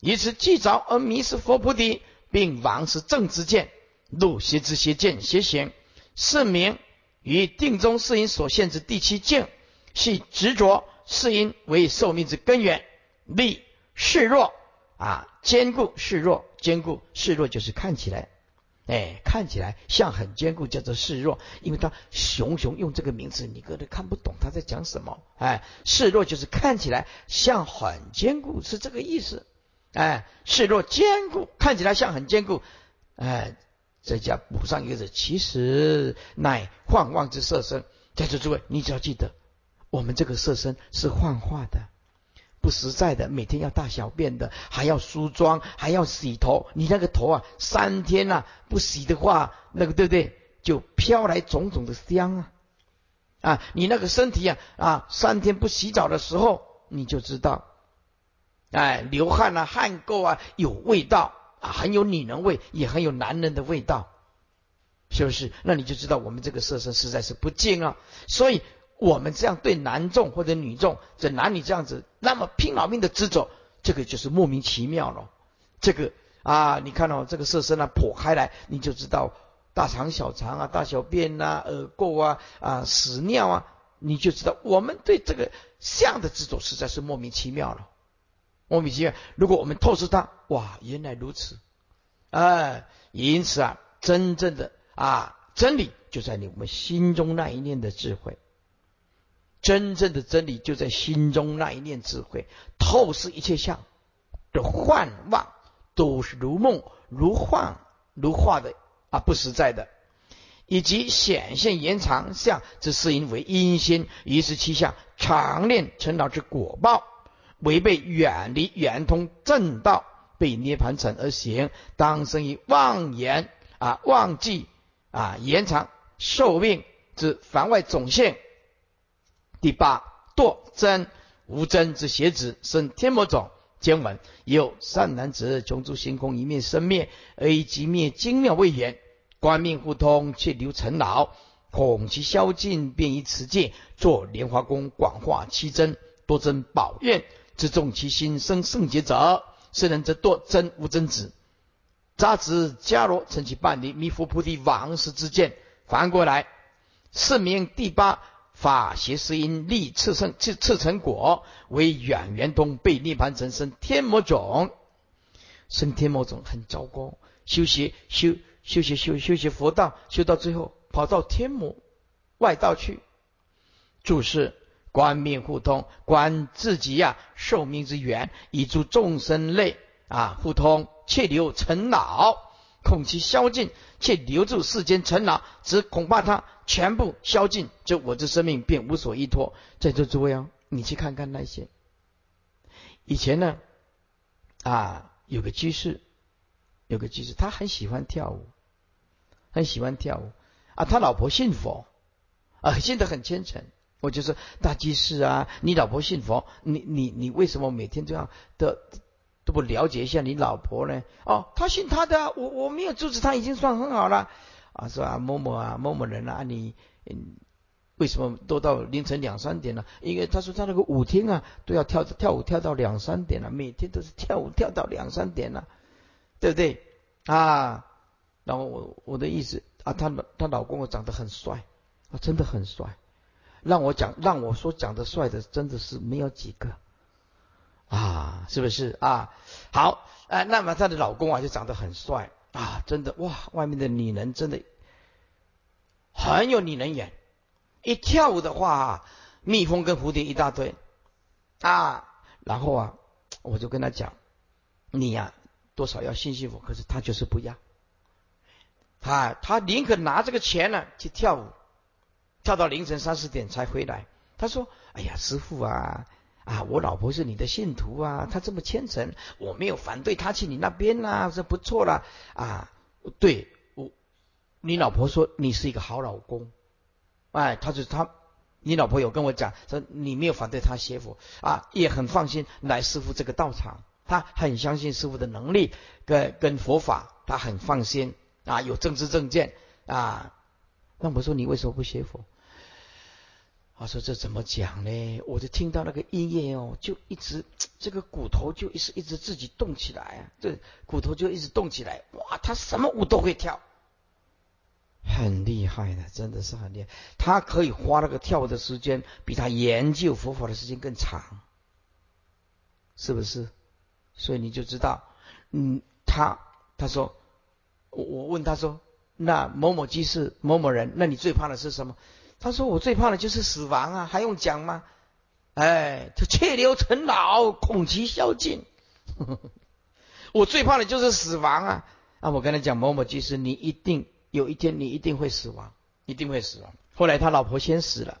以此计着而迷失佛菩提，并亡失正之见，入邪之邪见邪行，是名与定中世因所现之第七境，系执着是因为寿命之根源。力示弱啊，坚固示弱，坚固示弱就是看起来，哎，看起来像很坚固，叫做示弱，因为他熊熊用这个名字，你可能看不懂他在讲什么。哎，示弱就是看起来像很坚固，是这个意思。哎，示弱坚固，看起来像很坚固。哎，再加补上一个字，其实乃幻妄之色身。在座诸位，你只要记得，我们这个色身是幻化的，不实在的。每天要大小便的，还要梳妆，还要洗头。你那个头啊，三天啊不洗的话，那个对不对？就飘来种种的香啊！啊，你那个身体啊啊，三天不洗澡的时候，你就知道。哎，流汗啊，汗垢啊，有味道啊，很有女人味，也很有男人的味道，是不是？那你就知道我们这个色身实在是不净啊。所以，我们这样对男众或者女众，这男女这样子，那么拼老命的执着，这个就是莫名其妙了。这个啊，你看到这个色身啊剖开来，你就知道大肠、小肠啊、大小便呐、耳垢啊、啊屎尿啊，你就知道我们对这个相的执着实在是莫名其妙了。莫名其妙，如果我们透视它，哇，原来如此，哎，因此啊，真正的啊真理就在你我们心中那一念的智慧，真正的真理就在心中那一念智慧，透视一切相的幻妄，都是如梦如幻如化的啊，不实在的，以及显现延长相之是因为阴心，于是其相常念成老之果报。违背远离圆通正道，被涅盘尘而行，当生于妄言啊，妄记啊，延长寿命之凡外种性。第八堕真无真之邪子，生天魔种。经文有善男子穷诸星空一面生灭，而以极灭精妙未言，观命互通，却留尘劳，恐其消尽，便以此戒作莲花功，广化七真，多增宝愿。自重其心生圣洁者，圣人则堕真无真子。扎子迦罗乘其半离弥佛菩提王师之见。反过来，四名第八法邪师因立次生次次成果，为远圆通被涅盘成生天魔种，生天魔种很糟糕。修习修修习修修习佛道，修到最后跑到天魔外道去。注释：观命互通，观自己呀寿命之源，以助众生类啊互通，切留尘恼，恐其消尽；且留住世间尘恼，只恐怕他全部消尽，就我这生命便无所依托。在座诸位啊，你去看看那些以前呢啊，有个居士。有个居士，他很喜欢跳舞，很喜欢跳舞啊。他老婆信佛啊，信得很虔诚。我就说大祭司啊，你老婆信佛，你你你为什么每天这样的都不了解一下你老婆呢？哦，他信他的，我我没有阻止他，已经算很好了啊。说啊，某某啊，某某人啊，你嗯，为什么都到凌晨两三点了？因为他说他那个舞厅啊，都要跳跳舞跳到两三点了，每天都是跳舞跳到两三点了。对不对啊？然后我我的意思啊，她她老公我长得很帅啊，真的很帅。让我讲，让我说讲的帅的真的是没有几个啊，是不是啊？好，哎，那么她的老公啊就长得很帅啊，真的哇，外面的女人真的很有女人缘。一跳舞的话，蜜蜂跟蝴蝶一大堆啊。然后啊，我就跟他讲，你呀。多少要信信我，可是他就是不要，他他宁可拿这个钱呢去跳舞，跳到凌晨三四点才回来。他说：“哎呀，师傅啊啊，我老婆是你的信徒啊，她这么虔诚，我没有反对她去你那边呐，这不错了啊。对我，你老婆说你是一个好老公，哎，他就他，你老婆有跟我讲说你没有反对她学佛啊，也很放心来师傅这个道场。”他很相信师傅的能力跟跟佛法，他很放心啊，有政治正见啊。那我说你为什么不学佛？他说这怎么讲呢？我就听到那个音乐哦，就一直这个骨头就一直一直自己动起来啊，这骨头就一直动起来。哇，他什么舞都会跳，很厉害的，真的是很厉害。他可以花那个跳舞的时间，比他研究佛法的时间更长，是不是？所以你就知道，嗯，他他说，我我问他说，那某某居士某某人，那你最怕的是什么？他说我最怕的就是死亡啊，还用讲吗？哎，就切留成老，恐其消尽。我最怕的就是死亡啊！啊，我跟他讲某某居士，你一定有一天你一定会死亡，一定会死亡。后来他老婆先死了，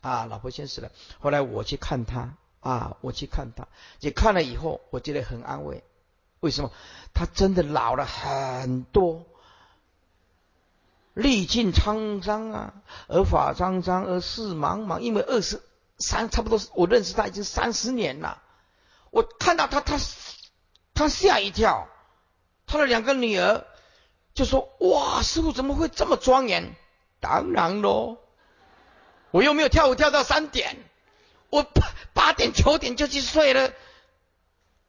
啊，老婆先死了。后来我去看他。啊，我去看他，也看了以后，我觉得很安慰。为什么？他真的老了很多，历尽沧桑啊，而法沧桑，而事茫茫。因为二十三，差不多，我认识他已经三十年了。我看到他，他他吓一跳。他的两个女儿就说：“哇，师傅怎么会这么庄严？”当然喽，我又没有跳舞跳到三点。我八八点九点就去睡了，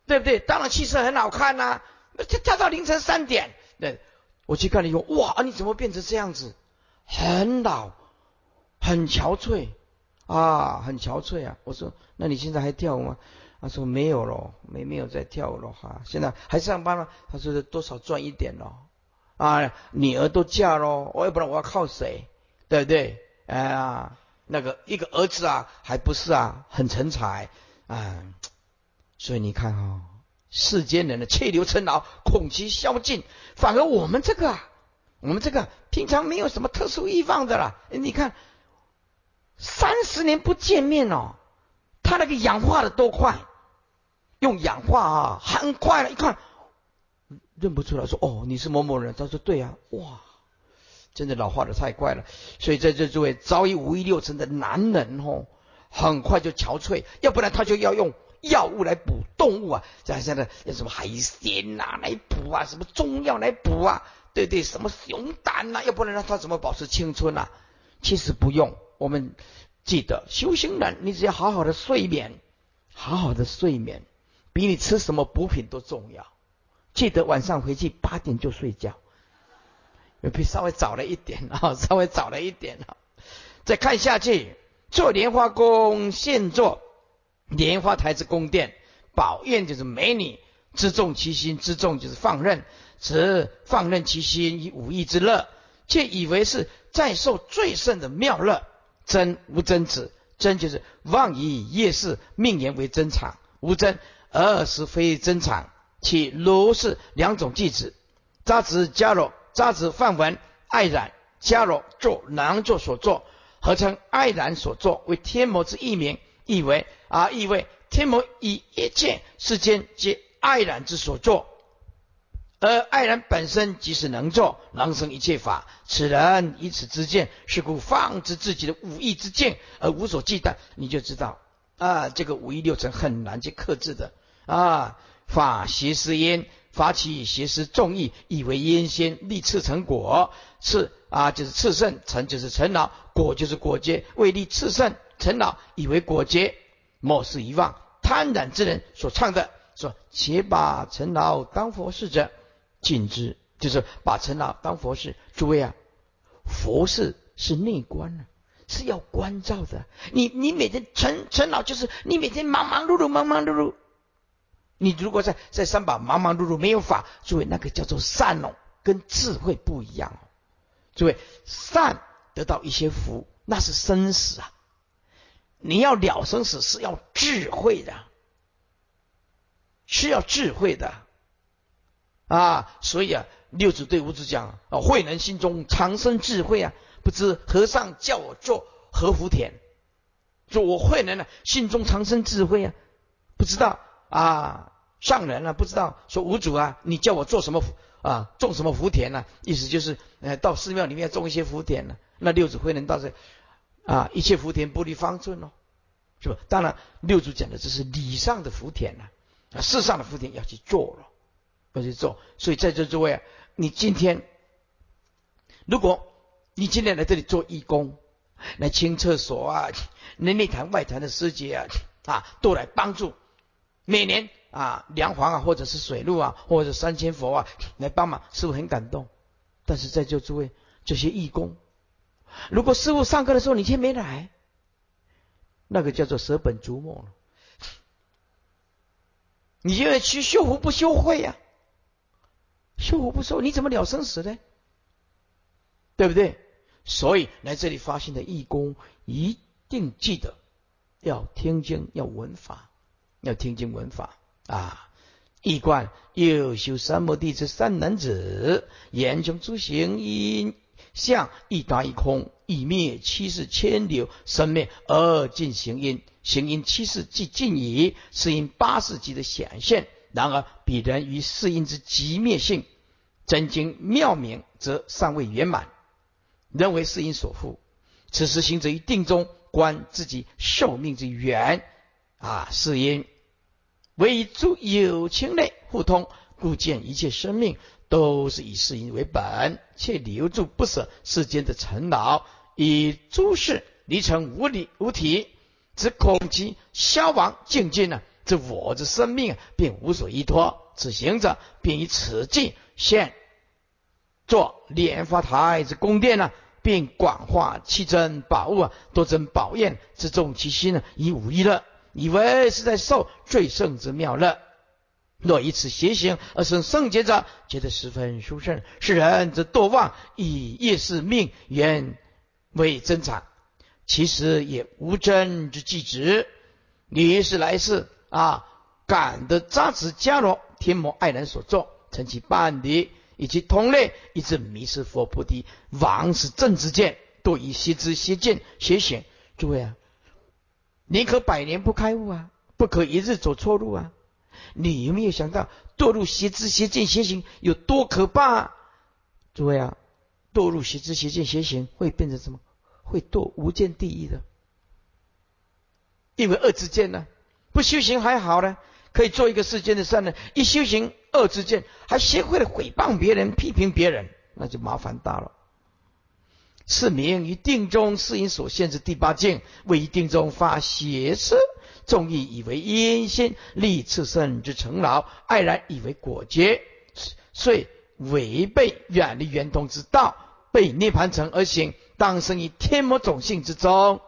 对不对？当然气色很好看呐。那跳跳到凌晨三点，对，我去看了以后，哇，你怎么变成这样子？很老，很憔悴啊，很憔悴啊。我说，那你现在还跳舞吗？他说没有了，没没有在跳舞了哈。现在还上班了。他说多少赚一点咯。啊，女儿都嫁了，我也不知道我要靠谁，对不对？哎呀。那个一个儿子啊，还不是啊，很成才啊，所以你看啊，世间人的切留尘劳，恐其消尽，反而我们这个，啊，我们这个平常没有什么特殊欲望的啦。你看，三十年不见面哦，他那个氧化的多快，用氧化啊，很快了，一看认不出来，说哦，你是某某人，他说对啊，哇。真的老化的太快了，所以在这诸位早已五欲六尘的男人哦，很快就憔悴，要不然他就要用药物来补动物啊，像现在用什么海鲜呐来补啊，什么中药来补啊，对对，什么熊胆呐，要不然他怎么保持青春啊？其实不用，我们记得修行人，你只要好好的睡眠，好好的睡眠，比你吃什么补品都重要。记得晚上回去八点就睡觉，也比稍微早了一点啊，稍微早了一点啊。再看下去，做莲花功，现做莲花台之宫殿，宝宴就是美女，自重其心，自重就是放任，只放任其心以五欲之乐，却以为是在受最胜的妙乐。真无真子，真就是妄以夜视命言为真场，无真而实非真场。其如是两种句子，扎子加罗，扎子梵文爱染加罗作囊作所作，合称爱染所作，为天魔之异名，意为啊意为天魔以一切世间皆爱染之所作。而爱然本身即是能作，能生一切法。此人以此之见，是故放之自己的五意之见而无所忌惮。你就知道啊，这个五欲六尘很难去克制的啊。法邪思因，法起邪思众意，以为因先立次成果。次啊就是次圣，成就是成老，果就是果结。为立次圣陈老，以为果结，莫是遗忘贪婪之人所唱的说：且把陈老当佛事者。尽之，就是把陈老当佛事。诸位啊，佛事是内观啊，是要关照的。你你每天陈陈老就是你每天忙忙碌碌，忙忙碌碌。你如果在在三宝忙忙碌碌没有法，诸位那个叫做善哦，跟智慧不一样哦。诸位善得到一些福，那是生死啊。你要了生死是要智慧的，是要智慧的。啊，所以啊，六祖对五祖讲啊，慧能心中常生智慧啊，不知和尚叫我做何福田，说我慧能呢，心中常生智慧啊，不知道啊，上人啊，不知道说五祖啊，你叫我做什么啊，种什么福田呢？意思就是，呃，到寺庙里面种一些福田呢。那六祖慧能到这啊，一切福田不离方寸哦，是吧？当然，六祖讲的这是理上的福田呐，啊，世上的福田要去做了。要去做，所以在座诸位啊，你今天，如果你今天来这里做义工，来清厕所啊，那内坛外坛的师姐啊，啊，都来帮助，每年啊，梁皇啊，或者是水陆啊，或者三千佛啊，来帮忙，是不是很感动。但是在座诸位，这些义工，如果师傅上课的时候你却没来，那个叫做舍本逐末了。你因为去修福不修慧呀？修福不修，你怎么了生死呢？对不对？所以来这里发心的义工一定记得要听经，要闻法，要听经闻法啊！一观又修三摩地之三男子，言穷诸行因相一达一空，一灭七世千流生灭而尽行因，行因七世即尽矣，是因八世即的显现。然而彼人于世因之极灭性，真经妙明，则尚未圆满，认为世因所缚。此时行者于定中观自己寿命之缘啊，是因为以诸有情类互通，故见一切生命都是以世因为本，且留住不舍世间的尘劳，以诸事离成无理无体，只恐其消亡境界呢？这我之生命啊，便无所依托。此行者便以此境现作莲花台之宫殿呢，并广化七珍宝物啊，多珍宝宴，自重其心呢，以无一乐，以为是在受最胜之妙乐。若以此邪行而生圣洁者，觉得十分殊胜。世人则堕妄，以业是命缘为真常，其实也无真之计止。你是来世。啊，感得扎子迦罗天魔爱人所作，成其伴敌，以及同类，以致迷失佛菩提，王是正之见，多以邪知邪见邪行。诸位啊，宁可百年不开悟啊，不可一日走错路啊！你有没有想到堕入邪知邪见邪行有多可怕？诸位啊，堕入邪知邪见邪行会变成什么？会堕无间地狱的，因为恶之见呢。不修行还好呢，可以做一个世间的善人。一修行恶之见，还学会了诽谤别人、批评别人，那就麻烦大了。是名于定中是因所限制第八境，为定中发邪思，众意以为阴心立次圣之成劳，爱然以为果结，遂违背远离圆通之道，背涅盘城而行，当生于天魔种性之中。